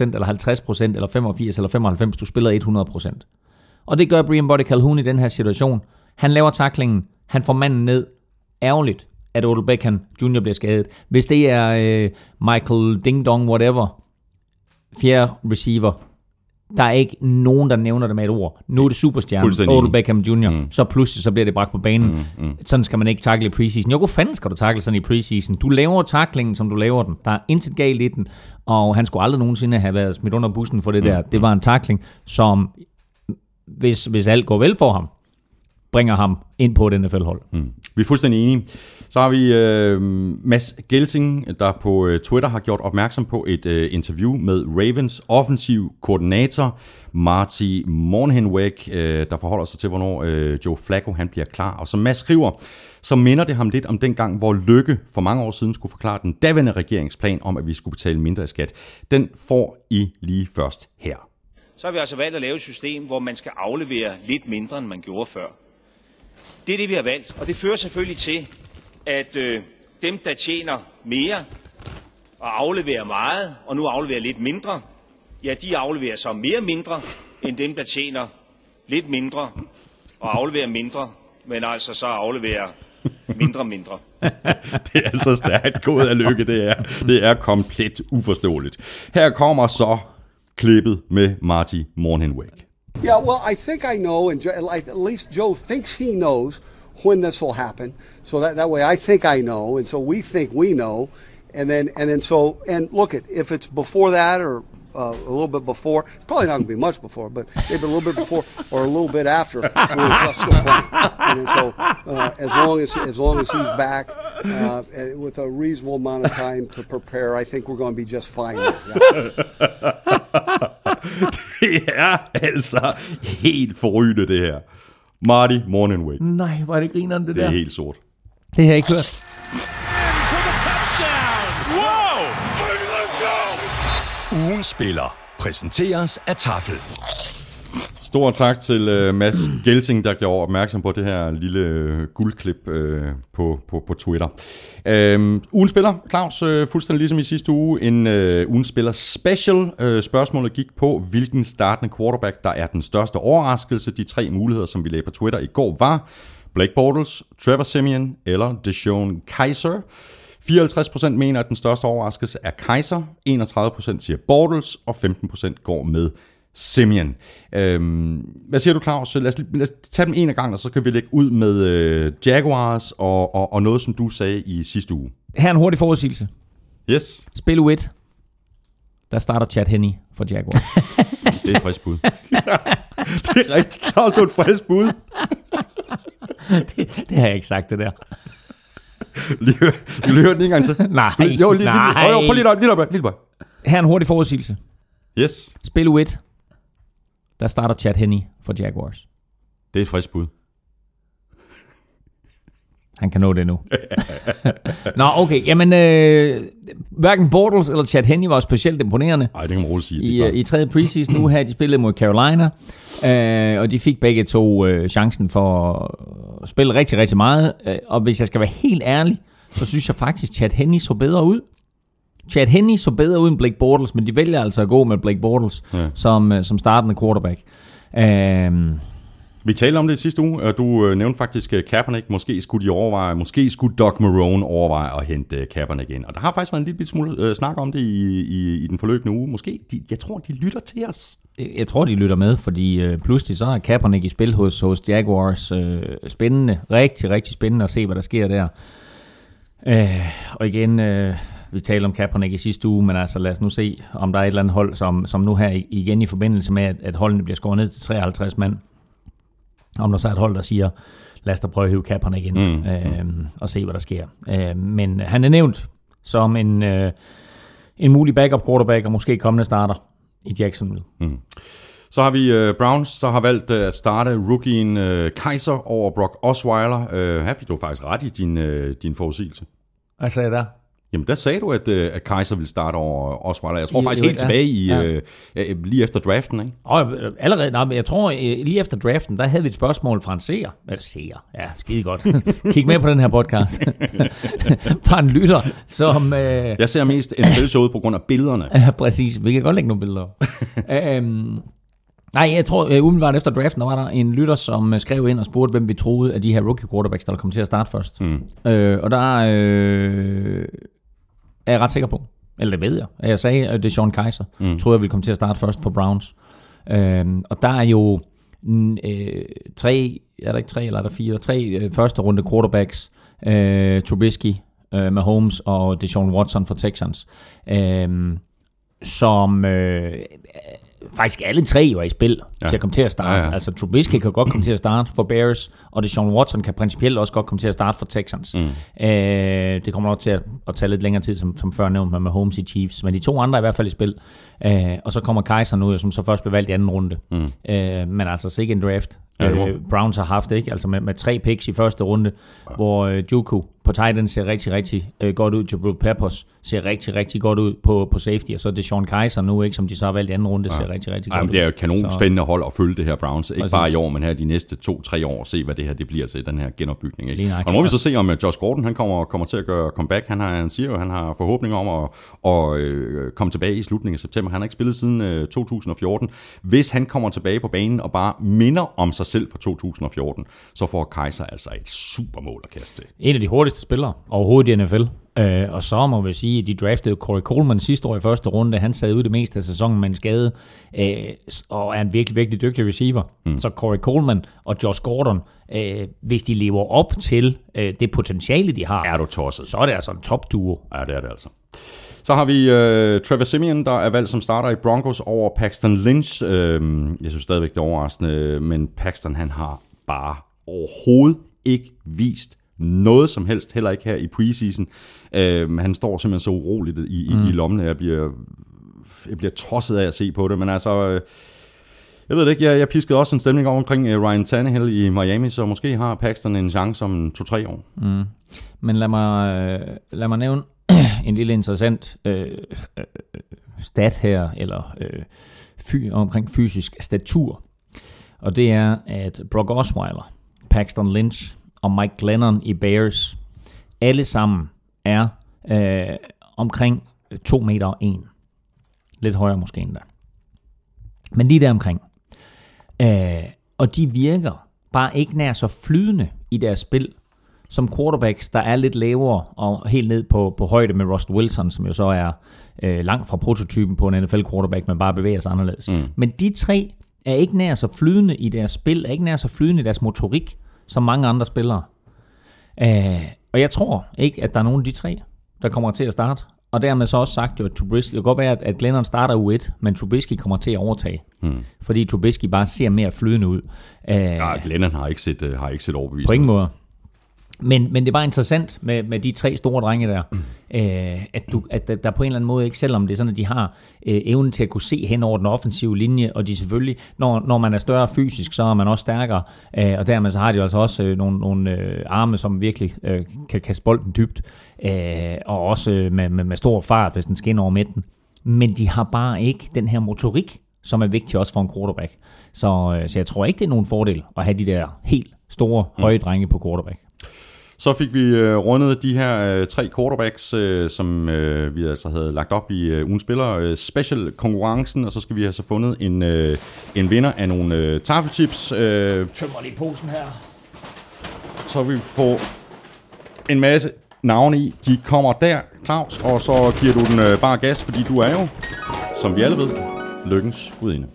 eller 50% eller 85 eller 95. Du spiller 100%. Og det gør Brian Body Calhoun i den her situation. Han laver taklingen. Han får manden ned. Ærgerligt, at Odell Beckham Jr. bliver skadet. Hvis det er øh, Michael Ding Dong, whatever, fjerde receiver, der er ikke nogen, der nævner det med et ord. Nu er det superstjernen, Odell Beckham Jr., mm. så pludselig så bliver det bragt på banen. Mm, mm. Sådan skal man ikke takle i preseason. Jo, hvor fanden skal du takle sådan i preseason? Du laver taklingen, som du laver den. Der er intet galt i den, og han skulle aldrig nogensinde have været smidt under bussen for det mm, der. Det var en takling, som hvis, hvis alt går vel for ham, bringer ham ind på et NFL-hold. Mm. Vi er fuldstændig enige. Så har vi øh, Mads Gelsing, der på øh, Twitter har gjort opmærksom på et øh, interview med Ravens offensiv koordinator Marty Mornhenweg, øh, der forholder sig til, hvornår øh, Joe Flacco han bliver klar. Og som Mads skriver, så minder det ham lidt om den gang, hvor Lykke for mange år siden skulle forklare den daværende regeringsplan om, at vi skulle betale mindre i skat. Den får I lige først her. så har vi altså valgt at lave et system, hvor man skal aflevere lidt mindre, end man gjorde før. Det er det, vi har valgt, og det fører selvfølgelig til, at øh, dem, der tjener mere og afleverer meget, og nu afleverer lidt mindre, ja, de afleverer så mere mindre, end dem, der tjener lidt mindre og afleverer mindre, men altså så afleverer mindre mindre. det er så stærkt gået af lykke, det er. Det er komplet uforståeligt. Her kommer så klippet med Marty Mornhinweg. Yeah, well, I think I know, and at least Joe thinks he knows when this will happen. So that, that way I think I know, and so we think we know. And then, and then so, and look at, if it's before that or uh, a little bit before. It's probably not going to be much before, but maybe a little bit before or a little bit after. We're just still playing. And so uh, as long as as long as he's back uh, with a reasonable amount of time to prepare, I think we're going to be just fine. Det er altså helt forrygende, det her. Marty Morningweg. Nej, hvor er det grineren, det, det der. Det er helt sort. Det har jeg ikke hørt. Ugen spiller præsenteres af Tafel. Stor tak til uh, Mads Gelting, der gjorde opmærksom på det her lille uh, guldklip uh, på, på, på Twitter. Uh, ugen spiller, Claus, uh, fuldstændig ligesom i sidste uge, en uh, ugen spiller special. Uh, spørgsmålet gik på, hvilken startende quarterback, der er den største overraskelse. De tre muligheder, som vi lagde på Twitter i går, var Blake Bortles, Trevor Simeon eller Deshaun Kaiser. 54% mener, at den største overraskelse er Kaiser, 31% siger Bortles, og 15% går med Simeon. Øhm, hvad siger du, Claus? Lad os, lad os tage dem en af gangen, og så kan vi lægge ud med øh, Jaguars og, og, og noget, som du sagde i sidste uge. Her en hurtig forudsigelse. Yes. Spil u 1. Der starter Chad Henney for Jaguars. det er et frisk bud. det er du er et frisk bud. det, det har jeg ikke sagt, det der. lige, vil du høre den en gang til? nej, jo, lige, nej. Lige, jo, prøv lige lige lige en hurtig forudsigelse. Yes. Spil u 1. Der starter Chad Henney for Jaguars. Det er et frisk bud. Han kan nå det nu. Nå, okay. Jamen, øh, hverken Bortles eller Chad Henney var specielt imponerende. Nej, det kan man roligt sige. I, øh, I tredje preseason nu her, de spillede mod Carolina, øh, og de fik begge to øh, chancen for at spille rigtig, rigtig meget. Øh, og hvis jeg skal være helt ærlig, så synes jeg faktisk, Chad Henney så bedre ud. Chad Henney så bedre ud end Blake Bortles, men de vælger altså at gå med Blake Bortles ja. som, øh, som startende quarterback. Øh, vi talte om det sidste uge, og du øh, nævnte faktisk øh, Kaepernick. Måske skulle de overveje, måske skulle Doc Marone overveje at hente Kaepernick ind. Og der har faktisk været en lille smule øh, snak om det i, i, i den forløbende uge. Måske, de, jeg tror, de lytter til os. Jeg tror, de lytter med, fordi øh, pludselig så er Kaepernick i spil hos, hos Jaguars. Øh, spændende, rigtig, rigtig spændende at se, hvad der sker der. Øh, og igen, øh, vi talte om Kaepernick i sidste uge, men altså lad os nu se, om der er et eller andet hold, som, som nu her igen i forbindelse med, at, at holdene bliver skåret ned til 53 mand, om der så er et hold, der siger, lad os da prøve at hive Kaepernick ind mm, øh, mm. og se, hvad der sker. Øh, men han er nævnt som en, øh, en mulig backup quarterback, og måske kommende starter i Jacksonville. Mm. Så har vi uh, Browns, der har valgt uh, at starte rookien uh, Kaiser over Brock Osweiler. Uh, her fik du faktisk ret i din, uh, din forudsigelse. Hvad sagde jeg der? Jamen, der sagde du, at, at Kaiser ville starte over Osweiler. Jeg tror I, faktisk helt ja, tilbage i, ja. øh, lige efter draften, ikke? Og allerede, nej, men jeg tror, lige efter draften, der havde vi et spørgsmål fra en seer. Eller seer, ja, skide godt. Kig med på den her podcast. fra en lytter, som... Øh, jeg ser mest en ud på grund af billederne. Ja, præcis. Vi kan godt lægge nogle billeder. øhm, Nej, jeg tror, uh, umiddelbart efter draften, der var der en lytter, som skrev ind og spurgte, hvem vi troede af de her rookie quarterbacks, der kom til at starte først. Mm. Uh, og der uh, er jeg ret sikker på, eller det ved jeg, jeg sagde, at det er Sean Kaiser, mm. tror jeg ville komme til at starte først for Browns. Uh, og der er jo uh, tre, er der ikke tre, eller er der fire, tre uh, første runde quarterbacks, uh, Trubisky, uh, Mahomes og Deshaun Watson for Texans, uh, som... Uh, faktisk alle tre var i spil ja. til at komme til at starte. Ja, ja. Altså Trubisky kan godt komme til at starte for Bears, og Deshaun Watson kan principielt også godt komme til at starte for Texans. Mm. Øh, det kommer nok til at, at tage lidt længere tid, som, som før nævnt med Mahomes i Chiefs, men de to andre er i hvert fald i spil. Øh, og så kommer Kaiser nu, som så først blev valgt i anden runde. Mm. Øh, men altså ikke en draft Ja, det øh, Browns har haft, ikke? Altså med, med tre picks i første runde, ja. hvor øh, Juku på tight end ser rigtig, rigtig øh, godt ud. Jabril Peppers ser rigtig, rigtig godt ud på, på safety. Og så er det Sean Kaiser nu, ikke, som de så har valgt i anden runde, ja. ser rigtig, rigtig Ej, godt men det er jo ud. et kanon spændende hold at følge det her Browns. Ikke Præcis. bare i år, men her de næste to-tre år, se hvad det her det bliver til, den her genopbygning. Ikke? Nøjagtigt. Og må vi så se, om uh, Josh Gordon han kommer, kommer til at gøre comeback. Han, har, han siger jo, han har forhåbninger om at, at øh, komme tilbage i slutningen af september. Han har ikke spillet siden øh, 2014. Hvis han kommer tilbage på banen og bare minder om sig selv fra 2014, så får Kaiser altså et supermål at kaste til. En af de hurtigste spillere overhovedet i NFL. Øh, og så må vi sige, at de draftede Corey Coleman sidste år i første runde. Han sad ude det meste af sæsonen med en skade, øh, og er en virkelig, virkelig dygtig receiver. Mm. Så Corey Coleman og Josh Gordon, øh, hvis de lever op til øh, det potentiale, de har, Er du tosset? så er det altså en top-duo. Ja, det er det altså. Så har vi øh, Trevor Simeon, der er valgt som starter i Broncos over Paxton Lynch. Øh, jeg synes stadigvæk, det er overraskende, men Paxton han har bare overhovedet ikke vist noget som helst, heller ikke her i preseason. Øh, han står simpelthen så uroligt i, i, mm. i lommen, at jeg bliver, jeg bliver tosset af at se på det, men altså... Øh, jeg ved det ikke, jeg, jeg piskede også en stemning over omkring øh, Ryan Tannehill i Miami, så måske har Paxton en chance om to-tre år. Men lad mig, øh, lad mig nævne en lille interessant øh, øh, stat her, eller øh, fy, omkring fysisk statur. Og det er, at Brock Osweiler, Paxton Lynch og Mike Glennon i Bears, alle sammen er øh, omkring 2 meter og 1. Lidt højere måske endda. Men lige der omkring. Øh, og de virker bare ikke nær så flydende i deres spil, som quarterbacks, der er lidt lavere og helt ned på, på højde med Russell Wilson, som jo så er øh, langt fra prototypen på en NFL quarterback, men bare bevæger sig anderledes. Mm. Men de tre er ikke nær så flydende i deres spil, er ikke nær så flydende i deres motorik, som mange andre spillere. Øh, og jeg tror ikke, at der er nogen af de tre, der kommer til at starte. Og dermed så også sagt jo, at Trubisky, det kan godt være, at- Glennon starter u 1, men Trubisky kommer til at overtage. Hmm. Fordi Trubisky bare ser mere flydende ud. Ja, Glennon har ikke set, øh, har ikke set overbevist. på ingen måde. Men, men det er bare interessant med, med de tre store drenge der, øh, at, du, at der, på en eller anden måde ikke, selvom det er sådan, at de har øh, evnen til at kunne se hen over den offensive linje, og de selvfølgelig, når, når man er større fysisk, så er man også stærkere, øh, og dermed så har de altså også øh, nogle, nogle øh, arme, som virkelig øh, kan kaste bolden dybt, øh, og også øh, med, med, med stor fart, hvis den skinner over midten. Men de har bare ikke den her motorik, som er vigtig også for en quarterback. Så, øh, så jeg tror ikke, det er nogen fordel at have de der helt store, høje drenge på quarterback. Så fik vi øh, rundet de her øh, tre quarterbacks, øh, som øh, vi altså havde lagt op i øh, ugens spiller øh, special konkurrencen, og så skal vi have så fundet en, øh, en vinder af nogle øh, tafelchips. Øh, Tømmer lige posen her. så vi får en masse navne i. De kommer der, Claus, og så giver du den øh, bare gas, fordi du er jo, som vi alle ved, lykkens gudinde.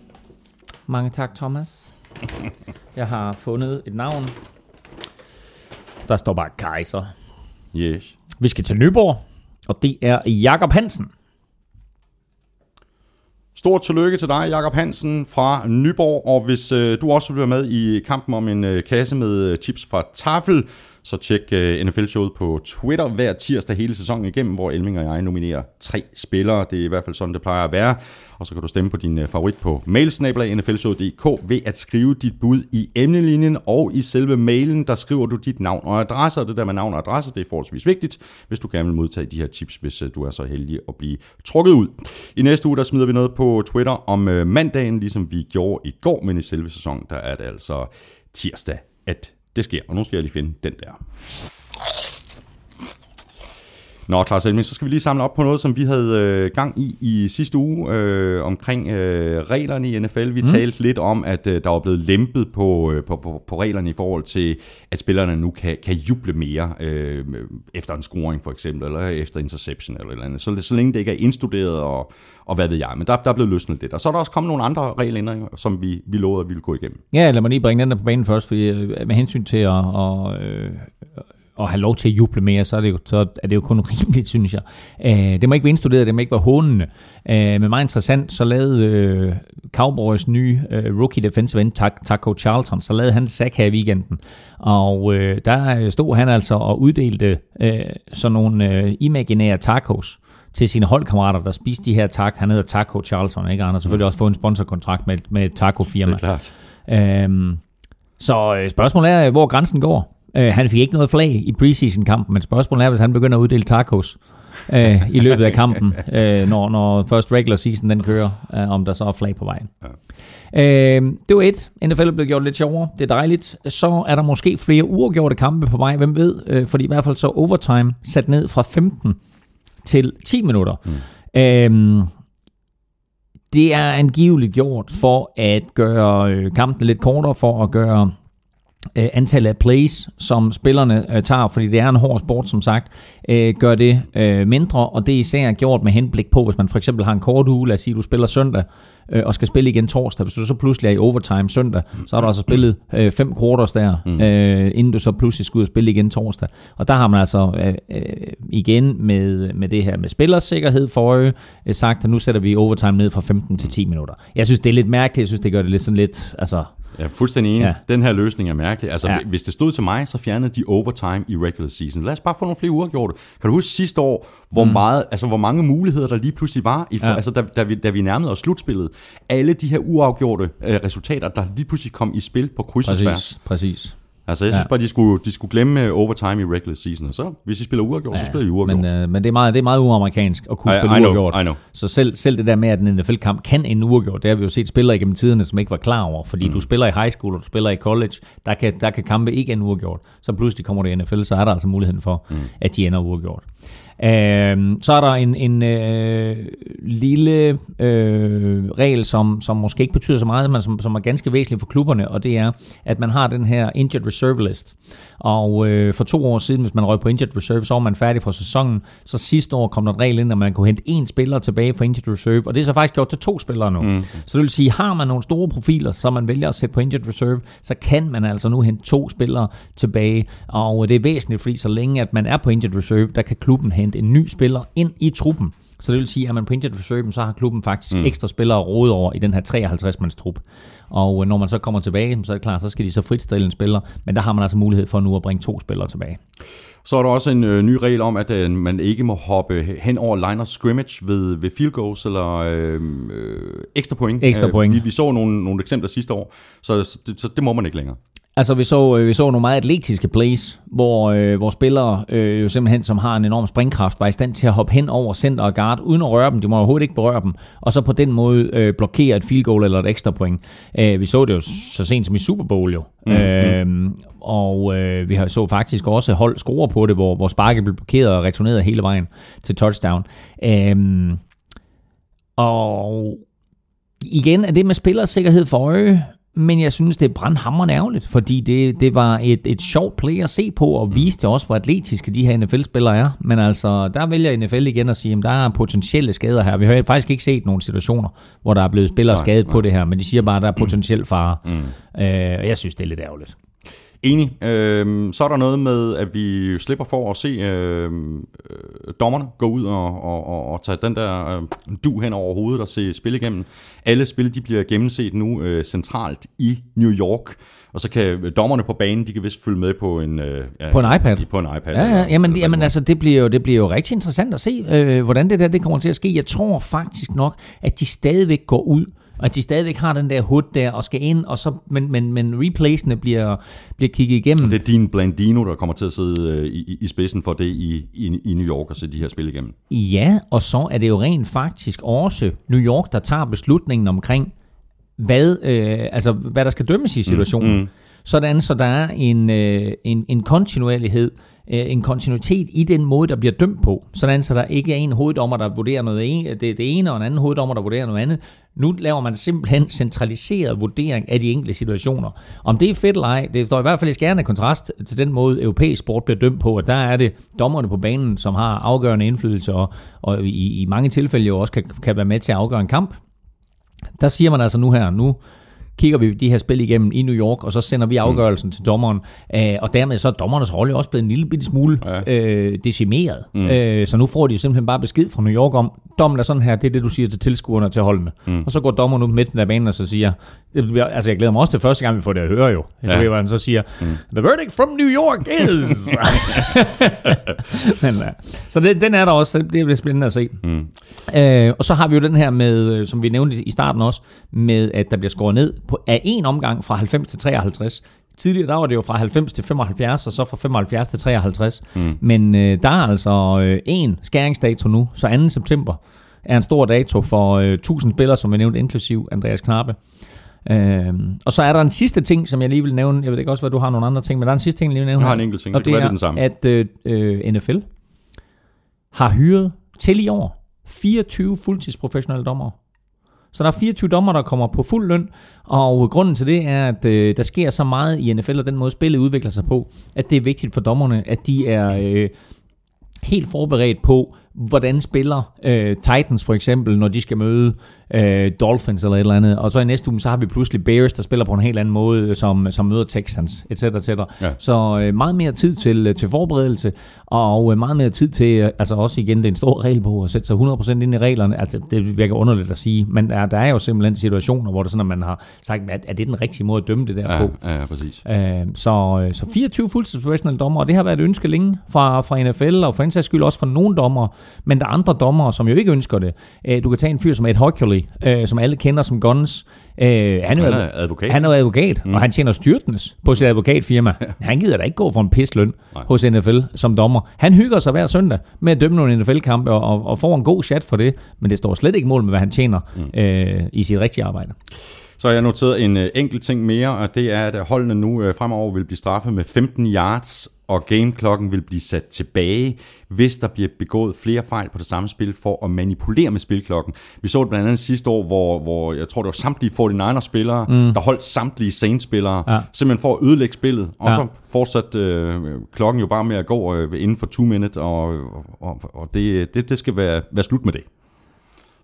Mange tak, Thomas. Jeg har fundet et navn. Der står bare Kaiser. Yes. Vi skal til Nyborg, og det er Jakob Hansen. Stort tillykke til dig, Jakob Hansen fra Nyborg, og hvis øh, du også vil være med i kampen om en øh, kasse med øh, chips fra Tafel, så tjek øh, uh, NFL-showet på Twitter hver tirsdag hele sæsonen igennem, hvor Elming og jeg nominerer tre spillere. Det er i hvert fald sådan, det plejer at være. Og så kan du stemme på din uh, favorit på mailsnabla.nflshowet.dk ved at skrive dit bud i emnelinjen, og i selve mailen, der skriver du dit navn og adresse, og det der med navn og adresse, det er forholdsvis vigtigt, hvis du gerne vil modtage de her tips, hvis uh, du er så heldig at blive trukket ud. I næste uge, der smider vi noget på Twitter om uh, mandagen, ligesom vi gjorde i går, men i selve sæsonen, der er det altså tirsdag, at det sker. Og nu skal jeg lige finde den der. Nå, Claus Elming, så skal vi lige samle op på noget, som vi havde øh, gang i i sidste uge øh, omkring øh, reglerne i NFL. Vi mm. talte lidt om, at øh, der var blevet lempet på, øh, på, på, på reglerne i forhold til, at spillerne nu kan, kan juble mere øh, efter en scoring for eksempel, eller efter interception eller et eller andet. Så, så længe det ikke er indstuderet og, og hvad ved jeg. Men der, der er blevet løsnet lidt. Og så er der også kommet nogle andre regelændringer, som vi, vi lovede, at vi ville gå igennem. Ja, lad mig lige bringe den der på banen først, fordi øh, med hensyn til at, at, øh, at have lov til at juble mere, så er det jo, så er det jo kun rimeligt, synes jeg. Øh, det må ikke være indstuderet, det må ikke være hånende. Øh, men meget interessant, så lavede øh, Cowboys nye øh, rookie defensive end, Taco Charlton, så lavede han sack her i weekenden. Og øh, der stod han altså og uddelte øh, sådan nogle øh, imaginære tacos til sine holdkammerater, der spiste de her tak. Han hedder Taco Charlton, ikke? Han har selvfølgelig også fået en sponsorkontrakt med, med et taco-firma. klart. Øhm, Så øh, spørgsmålet er, hvor grænsen går. Øh, han fik ikke noget flag i preseason-kampen, men spørgsmålet er, hvis han begynder at uddele tacos øh, i løbet af kampen, øh, når, når first regular season den kører, øh, om der så er flag på vejen. Ja. Øh, det var et. NFL blevet gjort lidt sjovere. Det er dejligt. Så er der måske flere uafgjorte kampe på vej, hvem ved? Øh, fordi i hvert fald så overtime sat ned fra 15 til 10 minutter. Mm. Øh, det er angiveligt gjort for at gøre øh, kampen lidt kortere, for at gøre øh, antallet af plays, som spillerne øh, tager, fordi det er en hård sport, som sagt, øh, gør det øh, mindre, og det er især gjort med henblik på, hvis man for eksempel har en kort uge, lad os sige, du spiller søndag, øh, og skal spille igen torsdag. Hvis du så pludselig er i overtime søndag, så har du altså spillet øh, fem quarters der, mm. øh, inden du så pludselig skal ud og spille igen torsdag. Og der har man altså øh, øh, igen med, med det her med spillersikkerhed for øje, øh, sagt, at nu sætter vi overtime ned fra 15 til 10 minutter. Jeg synes, det er lidt mærkeligt. Jeg synes, det gør det lidt sådan lidt, altså jeg er fuldstændig enig. Ja. Den her løsning er mærkelig. Altså, ja. hvis det stod til mig, så fjernede de overtime i regular season. Lad os bare få nogle flere uafgjorte. Kan du huske sidste år, hvor, mm. meget, altså, hvor mange muligheder der lige pludselig var, i for, ja. altså, da, da, vi, da vi nærmede os slutspillet. Alle de her uafgjorte øh, resultater, der lige pludselig kom i spil på kryds og tværs. Præcis. Altså, jeg synes ja. bare, de skulle, de skulle glemme øh, overtime i regular season, og så, hvis de spiller uafgjort, ja, så spiller de uafgjort. Men, øh, men det, er meget, det er meget uamerikansk at kunne I, spille I uafgjort. Know, I know. Så selv, selv det der med, at en NFL-kamp kan en uafgjort, det har vi jo set spillere igennem tiderne, som ikke var klar over. Fordi mm. du spiller i high school, og du spiller i college, der kan, der kan kampe ikke en uafgjort. Så pludselig kommer det i NFL, så er der altså muligheden for, mm. at de ender uafgjort. Øh, så er der en, en øh, lille øh, regel, som, som måske ikke betyder så meget, men som, som er ganske væsentlig for klubberne, og det er, at man har den her injured reserve list. Og øh, for to år siden, hvis man røg på injured reserve, så var man færdig for sæsonen. Så sidste år kom der en regel ind, at man kunne hente en spiller tilbage fra injured reserve, og det er så faktisk gjort til to spillere nu. Mm. Så det vil sige, har man nogle store profiler, som man vælger at sætte på injured reserve, så kan man altså nu hente to spillere tilbage. Og det er væsentligt, fordi så længe at man er på injured reserve, der kan klubben hente en ny spiller ind i truppen. Så det vil sige, at man på injured reserve, så har klubben faktisk mm. ekstra spillere at råde over i den her 53-mands trup. Og øh, når man så kommer tilbage, så er det klart, så skal de så fritstille en spiller, men der har man altså mulighed for nu at bringe to spillere tilbage. Så er der også en øh, ny regel om, at øh, man ikke må hoppe hen over line of scrimmage ved, ved field goals eller øh, øh, ekstra point. Ekstra point. Vi, vi så nogle, nogle eksempler sidste år, så, så, det, så det må man ikke længere. Altså, vi så, øh, vi så nogle meget atletiske plays, hvor, øh, hvor spillere øh, jo simpelthen, som har en enorm springkraft, var i stand til at hoppe hen over center og guard, uden at røre dem. De må overhovedet ikke berøre dem. Og så på den måde øh, blokere et field goal eller et ekstra point. Øh, vi så det jo så sent som i Super Bowl jo. Mm-hmm. Øh, og øh, vi har så faktisk også hold score på det, hvor, hvor sparket blev blokeret og returneret hele vejen til touchdown. Øh, og igen er det med spillersikkerhed for øje, men jeg synes, det er brandhammerende ærgerligt, fordi det, det var et, et sjovt play at se på, og viste også, hvor atletiske de her NFL-spillere er. Men altså, der vælger NFL igen at sige, at der er potentielle skader her. Vi har faktisk ikke set nogle situationer, hvor der er blevet spillere skadet nej. på det her, men de siger bare, at der er potentiel fare. Mm. Øh, og jeg synes, det er lidt ærgerligt. Enig. Øhm, så er der noget med, at vi slipper for at se øhm, øh, dommerne gå ud og, og, og, og tage den der øh, du hen over hovedet og se spil igennem. Alle spil de bliver gennemset nu øh, centralt i New York. Og så kan dommerne på banen, de kan vist følge med på en, øh, på en iPad. På en iPad. Ja, ja. Jamen, eller, jamen altså, det bliver, jo, det bliver jo rigtig interessant at se, øh, hvordan det der det kommer til at ske. Jeg tror faktisk nok, at de stadigvæk går ud og at de stadigvæk har den der hood der og skal ind, og så, men, men, men replaysene bliver, bliver kigget igennem. Og det er din Blandino, der kommer til at sidde øh, i, i spidsen for det i, i, i New York og se de her spil igennem. Ja, og så er det jo rent faktisk også New York, der tager beslutningen omkring, hvad, øh, altså, hvad der skal dømmes i situationen. Mm, mm. Sådan, så der er en, øh, en, en kontinuerlighed øh, en kontinuitet i den måde, der bliver dømt på. Sådan så der ikke er en hoveddommer, der vurderer noget en, det, det ene, og en anden hoveddommer, der vurderer noget andet. Nu laver man simpelthen centraliseret vurdering af de enkelte situationer. Om det er fedt eller ej, det står i hvert fald i skærende kontrast til den måde, europæisk sport bliver dømt på, at der er det dommerne på banen, som har afgørende indflydelse, og, og i, i mange tilfælde jo også kan, kan være med til at afgøre en kamp. Der siger man altså nu her, nu kigger vi de her spil igennem i New York, og så sender vi mm. afgørelsen mm. til dommeren. Øh, og dermed så er dommernes rolle også blevet en lille bitte smule ja. øh, decimeret. Mm. Øh, så nu får de simpelthen bare besked fra New York om, dommen er sådan her, det er det, du siger til tilskuerne og til holdene. Mm. Og så går dommeren ud midt af banen og så siger, det bliver, altså jeg glæder mig også til første gang, vi får det at høre jo. Ja. ved, han så siger, mm. the verdict from New York is... Men, ja. Så det, den er der også, det bliver spændende at se. Mm. Øh, og så har vi jo den her med, øh, som vi nævnte i starten også, med at der bliver skåret ned på, af en omgang fra 90 til 53. Tidligere der var det jo fra 90 til 75, og så fra 75 til 53. Mm. Men øh, der er altså øh, en skæringsdato nu, så 2. september er en stor dato for øh, 1000 spillere, som vi nævnte, inklusiv Andreas Knappe. Øh, og så er der en sidste ting, som jeg lige vil nævne. Jeg ved ikke også, hvad du har nogle andre ting, men der er en sidste ting, jeg lige vil nævne. Jeg har en enkelt ting, og det, det er, den samme. at øh, øh, NFL har hyret til i år 24 fuldtidsprofessionelle dommere. Så der er 24 dommer, der kommer på fuld løn, og grunden til det er, at øh, der sker så meget i NFL, og den måde spillet udvikler sig på, at det er vigtigt for dommerne, at de er øh, helt forberedt på, hvordan spiller øh, Titans for eksempel, når de skal møde øh, Dolphins eller et eller andet. Og så i næste uge, så har vi pludselig Bears, der spiller på en helt anden måde, som, som møder Texans, etc. etc. Ja. Så øh, meget mere tid til, øh, til forberedelse, og øh, meget mere tid til, øh, altså også igen, det er en stor regelbog at sætte sig 100% ind i reglerne. Altså, det virker underligt at sige, men der, der er jo simpelthen situationer, hvor det er sådan, at man har sagt, at er det den rigtige måde at dømme det der Ja, på? ja, præcis. Øh, så, øh, så 24 fuldtidsprofessionelle dommer, og det har været et ønske længe fra, fra NFL, og for en skyld også fra nogle dommer, men der er andre dommer, som jo ikke ønsker det. Øh, du kan tage en fyr som Ed Hockley, øh, som alle kender som Guns. Øh, han, er Han er advokat. Han er advokat, mm. og han tjener styrtens på sit advokatfirma. Han gider da ikke gå for en pisløn Nej. hos NFL som dommer. Han hygger sig hver søndag med at dømme nogle NFL-kampe, og, og, og får en god chat for det, men det står slet ikke mål med, hvad han tjener mm. øh, i sit rigtige arbejde. Så har jeg noteret en øh, enkelt ting mere, og det er, at holdene nu øh, fremover vil blive straffet med 15 yards, og gameklokken vil blive sat tilbage, hvis der bliver begået flere fejl på det samme spil for at manipulere med spilklokken. Vi så det blandt andet sidste år, hvor, hvor jeg tror, det var samtlige 49ers-spillere, mm. der holdt samtlige Saints-spillere, Ja. simpelthen for at ødelægge spillet, og Ja. så fortsatte øh, klokken jo bare med at gå øh, inden for 2 minutter, og, og, og det, det, det skal være, være slut med det.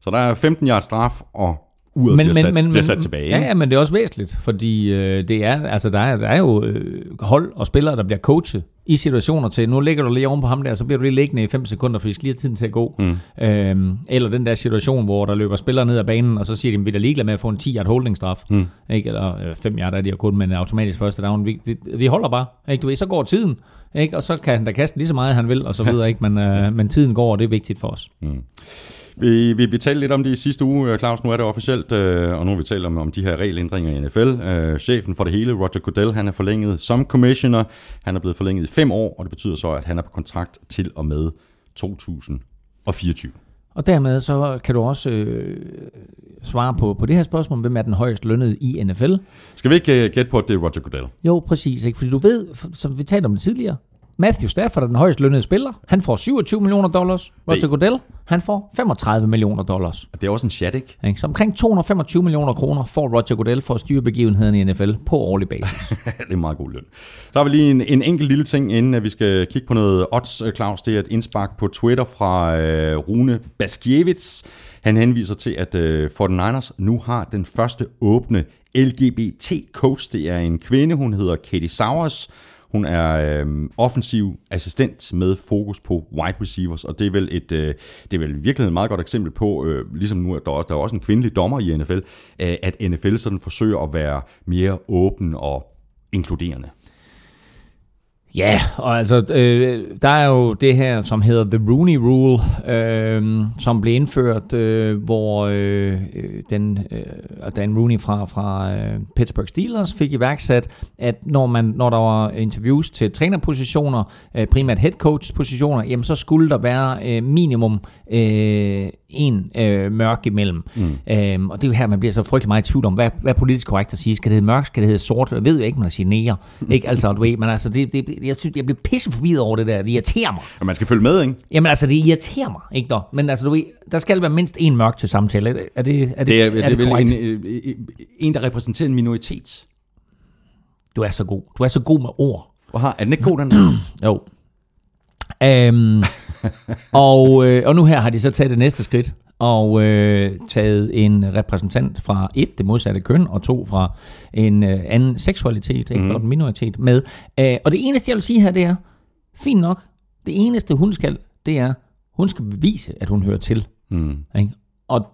Så der er 15 yards straf, og uret bliver, sat, bliver sat tilbage. Ja, ja, men det er også væsentligt, fordi øh, det er, altså, der, er, der er jo øh, hold og spillere, der bliver coachet i situationer til, nu ligger du lige oven på ham der, så bliver du lige liggende i 5 sekunder, for vi skal lige have tiden til at gå. Mm. Øhm, eller den der situation, hvor der løber spillere ned ad banen, og så siger de, vi er ligeglade med at få en 10 yard holding straf. Mm. Ikke? Eller 5 yard er de jo kun, men automatisk første down. Vi, vi, vi holder bare. Ikke? Du ved, så går tiden, ikke? og så kan han da kaste lige så meget, han vil, og så videre. Ikke? Men, øh, men tiden går, og det er vigtigt for os. Vi, vi, vi talte lidt om det i sidste uge, øh, Claus. Nu er det officielt, øh, og nu har vi talt om, om de her regelændringer i NFL. Øh, chefen for det hele, Roger Goodell, han er forlænget som commissioner. Han er blevet forlænget i fem år, og det betyder så, at han er på kontrakt til og med 2024. Og dermed så kan du også øh, svare på, på det her spørgsmål, hvem er den højst lønnede i NFL? Skal vi ikke øh, gætte på, at det er Roger Goodell? Jo, præcis. Ikke? Fordi du ved, som vi talte om det tidligere, Matthew Stafford er den højst lønnede spiller. Han får 27 millioner dollars. Roger Goodell, han får 35 millioner dollars. Og det er også en chat, ikke? Ikke? Så omkring 225 millioner kroner får Roger Goodell for at styre begivenheden i NFL på årlig basis. det er meget god løn. Så har vi lige en, en enkelt lille ting, inden at vi skal kigge på noget odds, øh, Claus. Det er et indspark på Twitter fra øh, Rune Baskiewicz. Han henviser til, at øh, 49ers nu har den første åbne LGBT-coach. Det er en kvinde, hun hedder Katie Sowers. Hun er øh, offensiv assistent med fokus på wide receivers, og det er vel et, øh, det er vel virkelig et meget godt eksempel på, øh, ligesom nu, at der, også, der er også en kvindelig dommer i NFL, øh, at NFL sådan forsøger at være mere åben og inkluderende. Ja, og altså, øh, der er jo det her, som hedder The Rooney Rule, øh, som blev indført, øh, hvor øh, den, øh, Dan Rooney fra, fra øh, Pittsburgh Steelers fik iværksat, at når, man, når der var interviews til trænerpositioner, øh, primært head coach positioner, jamen så skulle der være øh, minimum øh, en øh, mørk imellem. Mm. Øhm, og det er jo her, man bliver så frygtelig meget i tvivl om, hvad, hvad er politisk korrekt at sige. Skal det hedde mørk? Skal det hedde sort? Jeg ved jo ikke, man siger næger. Ikke? Altså, du ved, men altså, det, det, det, jeg, synes, jeg bliver pisse forvirret over det der. Det irriterer mig. Og man skal følge med, ikke? Jamen altså, det irriterer mig, ikke dog? Men altså, du ved, der skal være mindst en mørk til samtale. Er det, er det, er det, Det er, det er, det korrekt? en, øh, en, der repræsenterer en minoritet. Du er så god. Du er så god med ord. Hvor har, er den ikke god, den? Jo. Øhm, og, øh, og nu her har de så taget det næste skridt og øh, taget en repræsentant fra et, det modsatte køn, og to fra en øh, anden seksualitet, ikke, mm. en minoritet med. Øh, og det eneste, jeg vil sige her, det er, fint nok, det eneste hun skal, det er, hun skal bevise, at hun hører til. Mm. Ikke? Og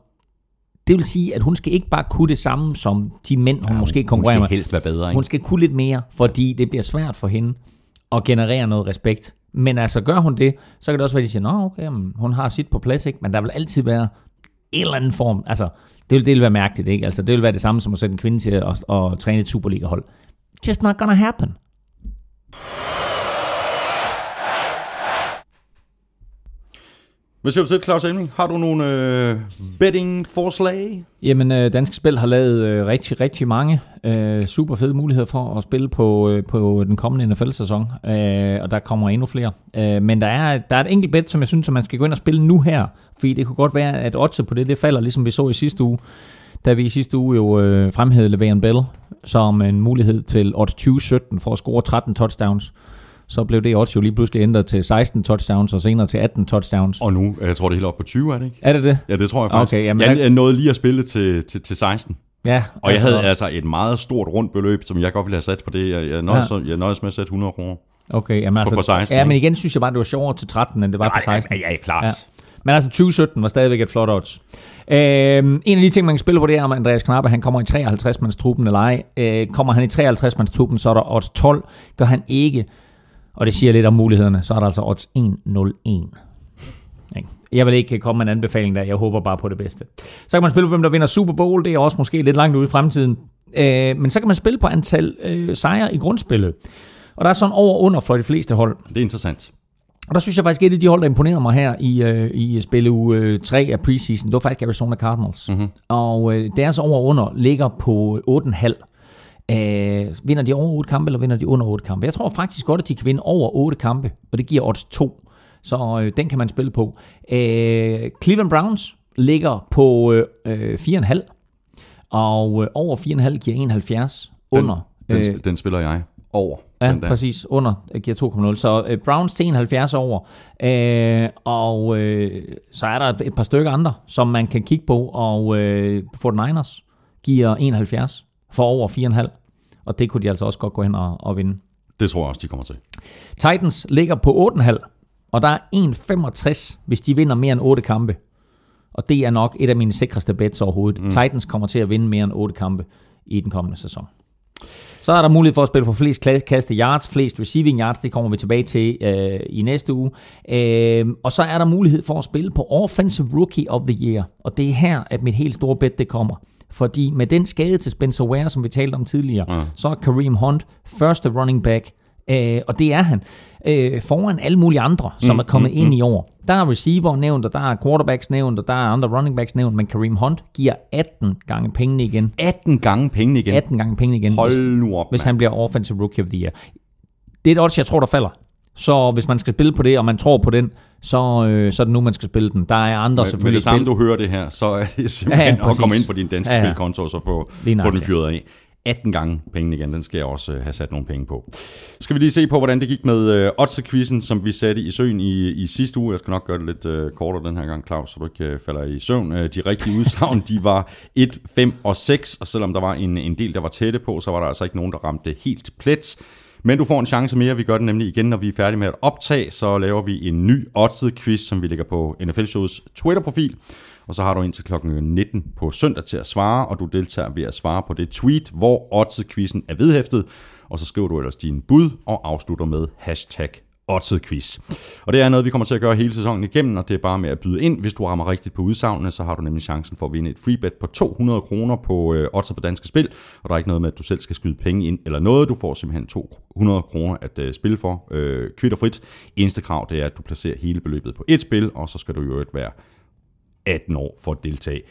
det vil sige, at hun skal ikke bare kunne det samme som de mænd, hun ja, måske konkurrerer Hun med. skal helst være bedre, ikke? Hun skal kunne lidt mere, fordi det bliver svært for hende at generere noget respekt. Men altså, gør hun det, så kan det også være, at de siger, Nå, okay, jamen, hun har sit på plads, ikke? men der vil altid være en eller anden form. Altså, det vil, det vil være mærkeligt, ikke? Altså, det vil være det samme som at sætte en kvinde til at, at, at træne et Superliga-hold. Just not gonna happen. Hvad siger du til, Claus Emling? Har du nogle øh, betting-forslag? Jamen, øh, Dansk Spil har lavet øh, rigtig, rigtig mange øh, super fede muligheder for at spille på, øh, på den kommende NFL-sæson, øh, og der kommer endnu flere. Øh, men der er, der er et enkelt bet, som jeg synes, at man skal gå ind og spille nu her, fordi det kunne godt være, at oddset på det, det falder, ligesom vi så i sidste uge, da vi i sidste uge jo øh, fremhævede Le'Veon Bell som en mulighed til odds 2017 for at score 13 touchdowns så blev det odds jo lige pludselig ændret til 16 touchdowns, og senere til 18 touchdowns. Og nu, jeg tror det er helt op på 20, er det ikke? Er det det? Ja, det tror jeg faktisk. Okay, jamen, jeg, jeg- nåede lige at spille til, til, til 16. Ja, Og jeg havde altså et meget stort rundt beløb, som jeg godt ville have sat på det. Jeg, jeg, nøjes, Ja. ja. jeg nøjes med at sætte 100 kroner. Okay, jamen altså, på 16, ja, men ikke? igen synes jeg bare, det var sjovere til 13, end det var på 16. Ja, ja, klart. Ja. Ja. Men altså 2017 var stadigvæk et flot odds. Øhm, en af de ting, man kan spille på, det er, om Andreas Knappe han kommer i 53-mands truppen eller ej. Øh, kommer han i 53-mands truppen, så er der odds 12. Gør han ikke, og det siger lidt om mulighederne, så er der altså odds 1-0-1. Ikke? Jeg vil ikke komme med en anbefaling der, jeg håber bare på det bedste. Så kan man spille på, hvem der vinder Super Bowl, det er også måske lidt langt ude i fremtiden. Øh, men så kan man spille på antal øh, sejre i grundspillet. Og der er sådan over under for de fleste hold. Det er interessant. Og der synes jeg faktisk, at et af de hold, der imponerede mig her i, øh, i spille uge 3 af preseason, det var faktisk Arizona Cardinals. Mm-hmm. Og øh, deres over under ligger på 8,5. Øh, vinder de over 8 kampe, eller vinder de under 8 kampe? Jeg tror faktisk godt, at de kan vinde over 8 kampe, og det giver odds 2. Så øh, den kan man spille på. Øh, Cleveland Browns ligger på øh, øh, 4,5, og øh, over 4,5 giver 71. Under. Den, øh, den, spiller jeg over. Ja, den der. præcis. Under øh, giver 2,0. Så øh, Browns til 71 over. Øh, og øh, så er der et, et par stykker andre, som man kan kigge på. Og øh, 49ers giver 71 for over 4,5. Og det kunne de altså også godt gå hen og, og vinde. Det tror jeg også, de kommer til. Titans ligger på 8,5. Og der er 1,65, hvis de vinder mere end 8 kampe. Og det er nok et af mine sikreste bets overhovedet. Mm. Titans kommer til at vinde mere end 8 kampe i den kommende sæson. Så er der mulighed for at spille for flest kaste yards, flest receiving yards, det kommer vi tilbage til øh, i næste uge. Øh, og så er der mulighed for at spille på Offensive Rookie of the Year. Og det er her, at mit helt store bet det kommer. Fordi med den skade til Spencer Ware, som vi talte om tidligere, Ja. så er Kareem Hunt første running back. Øh, og det er han. Øh, foran alle mulige andre, som Mm, er kommet mm, ind i år. Der er receiver nævnt, og der er quarterbacks nævnt, og der er andre running backs nævnt, men Kareem Hunt giver 18 gange pengene igen. 18 gange pengene igen. 18 gange pengene igen, hvis, Hold nu op, hvis mand. han bliver Offensive Rookie of the Year. Det er et odds, jeg tror, der falder. Så hvis man skal spille på det, og man tror på den, så, øh, så er det nu, man skal spille den. Der er andre Med, med selvfølgelig det samme, spil. du hører det her, så er det simpelthen Ja, at komme ind på din danske Ja, ja, spilkonto, og så få, få den fyret af. 18 gange pengene igen, den skal jeg også øh, have sat nogle penge på. Skal vi lige se på, hvordan det gik med øh, Otze-quizzen, som vi satte i søen i, i sidste uge. Jeg skal nok gøre det lidt øh, kortere den her gang, Claus, så du ikke øh, falder i søvn. Øh, de rigtige udsagn, de var 1, 5 og 6, og selvom der var en, en del, der var tætte på, så var der altså ikke nogen, der ramte helt plet. Men du får en chance mere. Vi gør det nemlig igen, når vi er færdige med at optage. Så laver vi en ny oddset quiz, som vi lægger på NFL Shows Twitter-profil. Og så har du indtil kl. 19 på søndag til at svare, og du deltager ved at svare på det tweet, hvor oddset-quizzen er vedhæftet. Og så skriver du ellers din bud og afslutter med hashtag Quiz. Og det er noget, vi kommer til at gøre hele sæsonen igennem, og det er bare med at byde ind. Hvis du rammer rigtigt på udsagnene, så har du nemlig chancen for at vinde et freebet på 200 kroner på øh, Odds på Danske Spil. Og der er ikke noget med, at du selv skal skyde penge ind eller noget. Du får simpelthen 200 kroner at øh, spille for, øh, kvitterfrit. Eneste krav, det er, at du placerer hele beløbet på et spil, og så skal du jo øvrigt være 18 år for at deltage.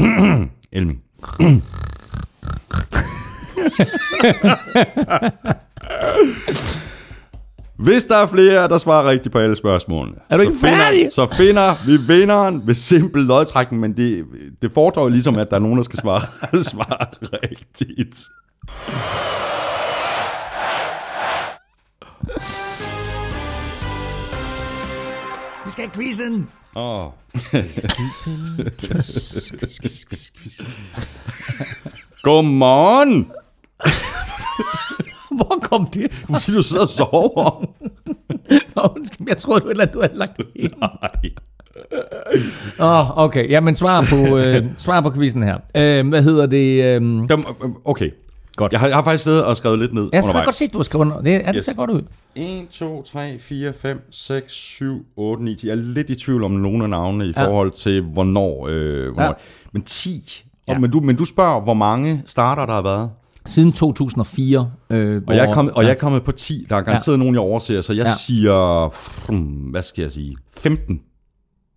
Elming. Hvis der er flere, der svarer rigtigt på alle spørgsmålene, Er du ikke så, finder, færdig? så finder vi vinderen ved simpel lodtrækning, men det, det fordrer jo ligesom, at der er nogen, der skal svare, svare rigtigt. Vi skal have quizzen! Oh. Godmorgen! Hvor kom det? Fordi du sidder og sover. Nå, undskyld, jeg troede, du, eller, du havde lagt det ind. Nej. Åh, oh, okay. Jamen, svar på, øh, svar på quizzen her. Øh, hvad hedder det? Øh, Dem- Okay, Godt. Jeg har, jeg har faktisk siddet og skrevet lidt ned Jeg har undervejs. godt set, du har skrevet under. Det, ja, det Yes. ser godt ud. 1, 2, 3, 4, 5, 6, 7, 8, 9, 10. Jeg er lidt i tvivl om nogle af navnene i Ja. forhold til, hvornår. Øh, hvornår. Ja. Men 10. Ja. Og, men, du, men du spørger, hvor mange starter der har været? Siden 2004. Øh, Og, jeg er, kommet, og jeg er kommet på 10. Der er garanteret ja. nogen, jeg overser, så jeg Ja. siger... Hvad skal jeg sige? 15.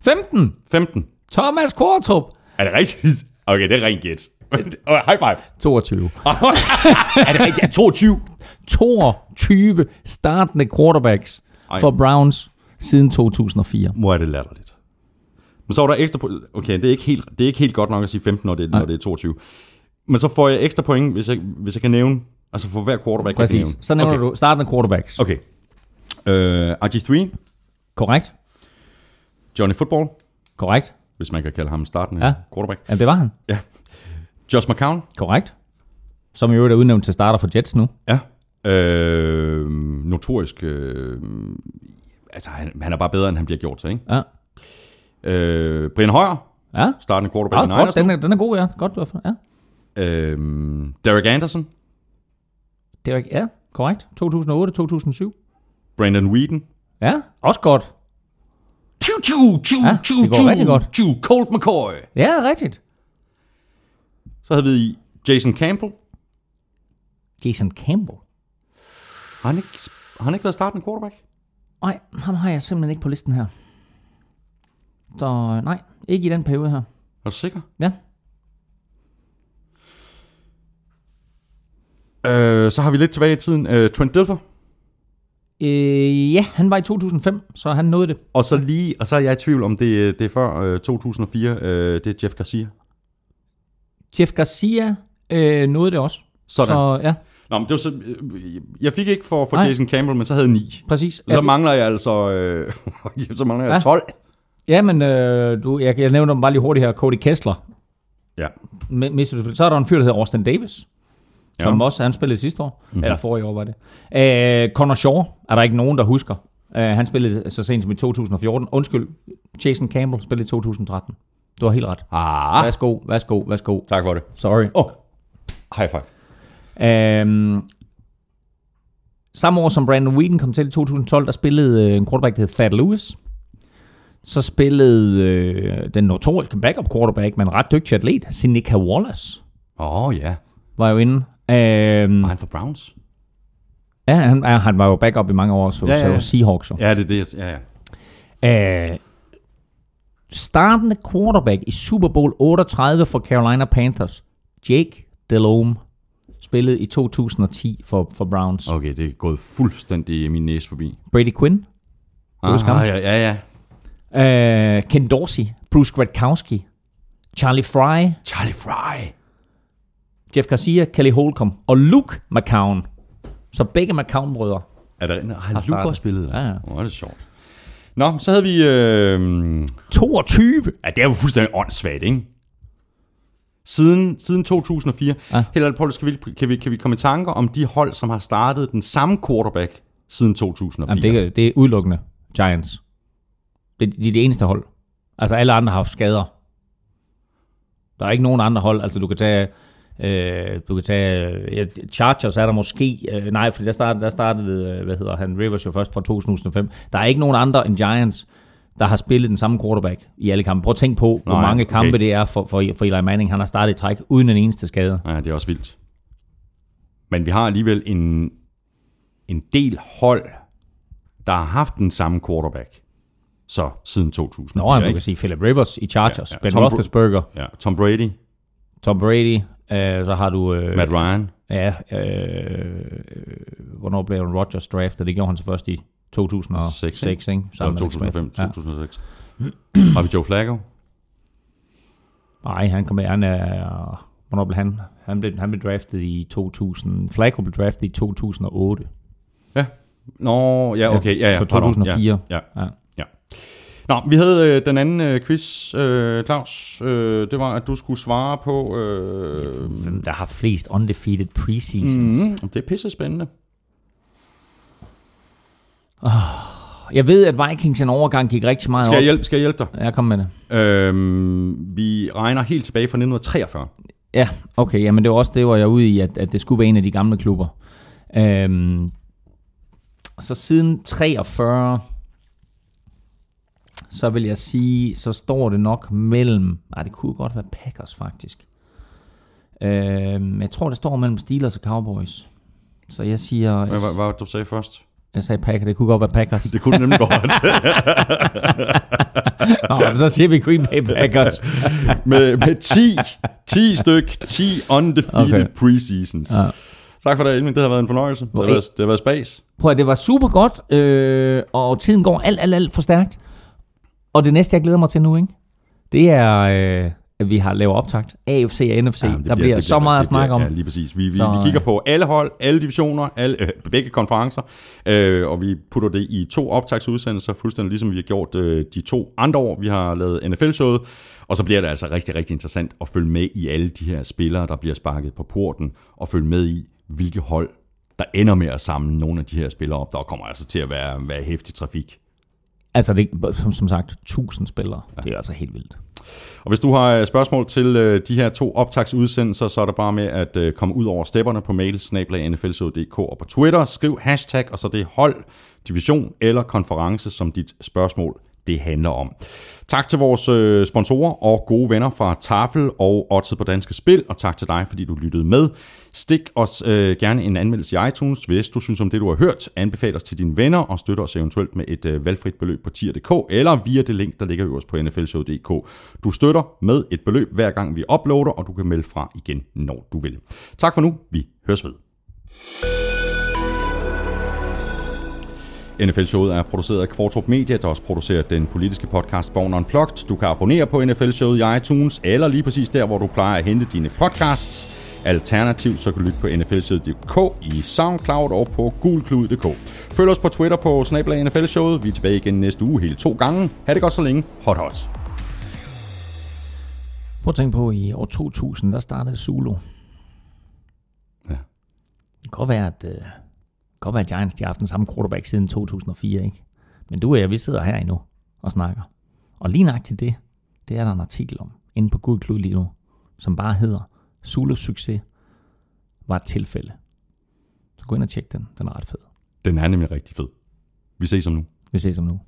15. 15. Thomas Kvartrup. Er det rigtigt? Okay, det er rent gæt. Oh, high five. 22. er det rigtigt? 22. 22 startende quarterbacks Ej. for Browns siden 2004. Hvor er det latterligt. Men så var der ekstra. Okay, det er ikke helt, det er ikke helt godt nok at sige 15, når det, når det er 22. Men så får jeg ekstra point, hvis jeg, hvis jeg kan nævne, altså for hver quarterback, jeg kan Præcis. nævne. Så nævner okay. du startende quarterbacks. Okay. Uh, RG3, Korrekt? Johnny Football, Korrekt? hvis man kan kalde ham startende Ja. quarterback. Jamen, det var han. Ja. Josh McCown, Korrekt? Som i øvrigt er udnævnt til starter for Jets nu. ja. Uh, notorisk, uh, altså han, han er bare bedre, end han bliver gjort til, ikke? Ja. Uh, Brian Højer, Ja, startende quarterback ja godt. Den er, den er god, ja. Godt, ja. Uh, Derek Anderson, Det er, ja, korrekt. 2008, 2007. Brandon Whedon, Ja, også godt. Tju, tju, tju, Ja, tju, det går tju, rigtig godt. Tju, Colt McCoy. Ja, rigtigt. Så havde vi Jason Campbell. Jason Campbell. Har han ikke, har han ikke været startende quarterback? Nej, ham har jeg simpelthen ikke på listen her. Så nej, ikke i den periode her. Er du sikker? Ja. Øh, så har vi lidt tilbage i tiden. Øh, Trent Dilfer. Øh, ja, han var i 2005, så han nåede det. Og så lige, og så er jeg i tvivl om det, det er før øh, 2004. Øh, det er Jeff Garcia. Jeff Garcia øh, nåede det også. Sådan. Så... Ja, Nå, men det var så, øh, jeg fik ikke for, for Nej. Jason Campbell, men så havde jeg 9. præcis. Så det- mangler jeg altså øh, så mangler jeg Ja. 12. Ja, men øh, du, jeg, jeg nævner dem bare lige hurtigt her. Cody Kessler. Ja. M-. Så er der en fyr, der hedder Austin Davis. Ja. Som også han spillede sidste år. Mm-hmm. Eller forrige år var det. Øh, Connor Shaw er der ikke nogen, der husker. Øh, han spillede så sent som i 2014. Undskyld, Jason Campbell spillede i 2013. Du har helt ret. Ah, Værsgo, værsgo, værsgo. tak for det. Sorry. Oh, high five. Øhm, samme år som Brandon Whedon kom til i 2012, der spillede øh, en quarterback, der hed Thad Lewis. Så spillede øh, den notoriske backup quarterback, men ret dygtig atlet, Seneca Wallace, Åh, oh, ja. var jo inde. Øhm, Var han for Browns? ja, han, ja, han var jo backup i mange år, så, Ja, ja, ja. så Seahawks. jo. Ja, det er det. Ja, ja. Øh, startende quarterback i Super Bowl 38 for Carolina Panthers, Jake Delhomme, spillede i 2010 for, for Browns. Okay, det er gået fuldstændig min næse forbi. Brady Quinn, ham? ja, ja, ja. Uh, Ken Dorsey, Bruce Gradkowski, Charlie Fry, Charlie Fry. Jeff Garcia, Kelly Holcomb og Luke McCown. Så begge McCown-brødre. Er der, har startet. Luke også spillet der? Ja, ja. Hvor er det sjovt. Nå, så havde vi... Øh, 22! ja, det er jo fuldstændig åndssvagt, ikke? Siden, siden 2004. Ja. Ærligt, Paul, skal vi, kan, vi, kan vi komme i tanker om de hold, som har startet den samme quarterback siden 2004? Jamen, det, er, det er udelukkende Giants. Det, de er det eneste hold. Altså alle andre har haft skader. Der er ikke nogen andre hold. Altså du kan tage... Øh, du kan tage ja, Chargers er der måske øh, nej, for der startede, der startede øh, hvad hedder han, Rivers jo først fra 2005 der er ikke nogen andre end Giants der har spillet den samme quarterback i alle kampe. Prøv at tænke på, hvor Nej, mange okay. kampe det er for, for, for Eli Manning. Han har startet i træk uden en eneste skade. Ja, det er også vildt. Men vi har alligevel en, en del hold, der har haft den samme quarterback. Så siden 2004, Nå, ikke? kan sige Philip Rivers i Chargers, Ja, ja. Ben Tom Roethlisberger, Ja, Tom Brady, Tom Brady, øh, så har du... Øh, Matt Ryan. Ja, øh, hvornår blev Aaron Rodgers draftet? Det gjorde han så først i 2006, 6, ikke? Sammen med 2005, Smith. 2006. Har vi Joe Flacco? Ja. Nej, han kom med, han er... Hvornår blev han? Han blev, han blev draftet i 2000... Flacco blev draftet i 2008. Ja. Nå, ja, okay. Ja, ja, Så pardon. 2004. Ja, ja. Ja. Ja. Nå, vi havde øh, den anden øh, quiz, øh, Claus. Øh, det var, at du skulle svare på... Øh, Hvem der har flest undefeated preseasons? Mm. det er pisse spændende. Jeg ved, at Vikings en overgang gik rigtig meget Skal jeg op. hjælpe, skal jeg hjælpe dig? Jeg kom med det. Øhm, vi regner helt tilbage fra 1943. Ja, okay. Jamen det var også det, var jeg ude i, at, at det skulle være en af de gamle klubber. Øhm, så siden 43, så vil jeg sige, så står det nok mellem... Nej, det kunne godt være Packers faktisk. Øhm, jeg tror, det står mellem Steelers og Cowboys. Så jeg siger... Hvad, hvad, hvad du sagde først? Jeg sagde Packers, det kunne godt være Packers. Det kunne nemlig godt. Nå, men så siger vi Green Bay Packers. med, med 10, 10 styk, 10 undefeated Okay. preseasons. Ja. Tak for det, Elvin. Det har været en fornøjelse. Det har været, det har været spas. Prøv at det var super godt, øh, og tiden går alt, alt, alt for stærkt. Og det næste, jeg glæder mig til nu, ikke? det er, øh, at vi har lavet optakt. AFC og NFC. Det der bliver, det så meget at snakke om. Ja, lige præcis. Vi, vi, Så, vi kigger på alle hold, alle divisioner, alle, øh, begge konferencer, øh, og vi putter det i to optagsudsendelser, fuldstændig ligesom vi har gjort øh, de to andre år, vi har lavet NFL-showet. Og så bliver det altså rigtig, rigtig interessant at følge med i alle de her spillere, der bliver sparket på porten, og følge med i, hvilke hold, der ender med at samle nogle af de her spillere op. Der kommer altså til at være, være hæftig trafik. Altså, det, som, som sagt, 1000 spillere. Ja. Det er altså helt vildt. Og hvis du har øh, spørgsmål til øh, de her to optagsudsendelser, så er det bare med at øh, komme ud over stepperne på mail, snablag.nflshow.dk og på Twitter. Skriv hashtag, og så det hold, division eller konference, som dit spørgsmål det handler om. Tak til vores øh, sponsorer og gode venner fra Tafel og Odset på Danske Spil, og tak til dig, fordi du lyttede med. Stik os øh, gerne en anmeldelse i iTunes, hvis du synes om det, du har hørt. Anbefal os til dine venner og støtter os eventuelt med et øh, valgfrit beløb på tier.dk eller via det link, der ligger øverst på nflshow.dk. Du støtter med et beløb hver gang vi uploader, og du kan melde fra igen, når du vil. Tak for nu. Vi høres ved. NFL-showet er produceret af Kvartrup Media, der også producerer den politiske podcast Born Unplugged. Du kan abonnere på NFL-showet i iTunes, eller lige præcis der, hvor du plejer at hente dine podcasts. Alternativt så kan du lytte på nflshowet.dk i SoundCloud og på gulklud.dk. Følg os på Twitter på snablag NFL-showet. Vi er tilbage igen næste uge hele to gange. Ha' det godt så længe. Hot hot. Prøv at tænke på, at i år 2000, der startede Zulu. Ja. Det kan godt være, at, kan godt være, at Giants de har haft den samme quarterback siden 2004, ikke? Men du og jeg, vi sidder her endnu og snakker. Og lige nøjagtigt det, det er der en artikel om, inde på Good Clue lige nu, som bare hedder, Zulus succes var et tilfælde. Så gå ind og tjek den, den er ret fed. Den er nemlig rigtig fed. Vi ses om nu. Vi ses om nu.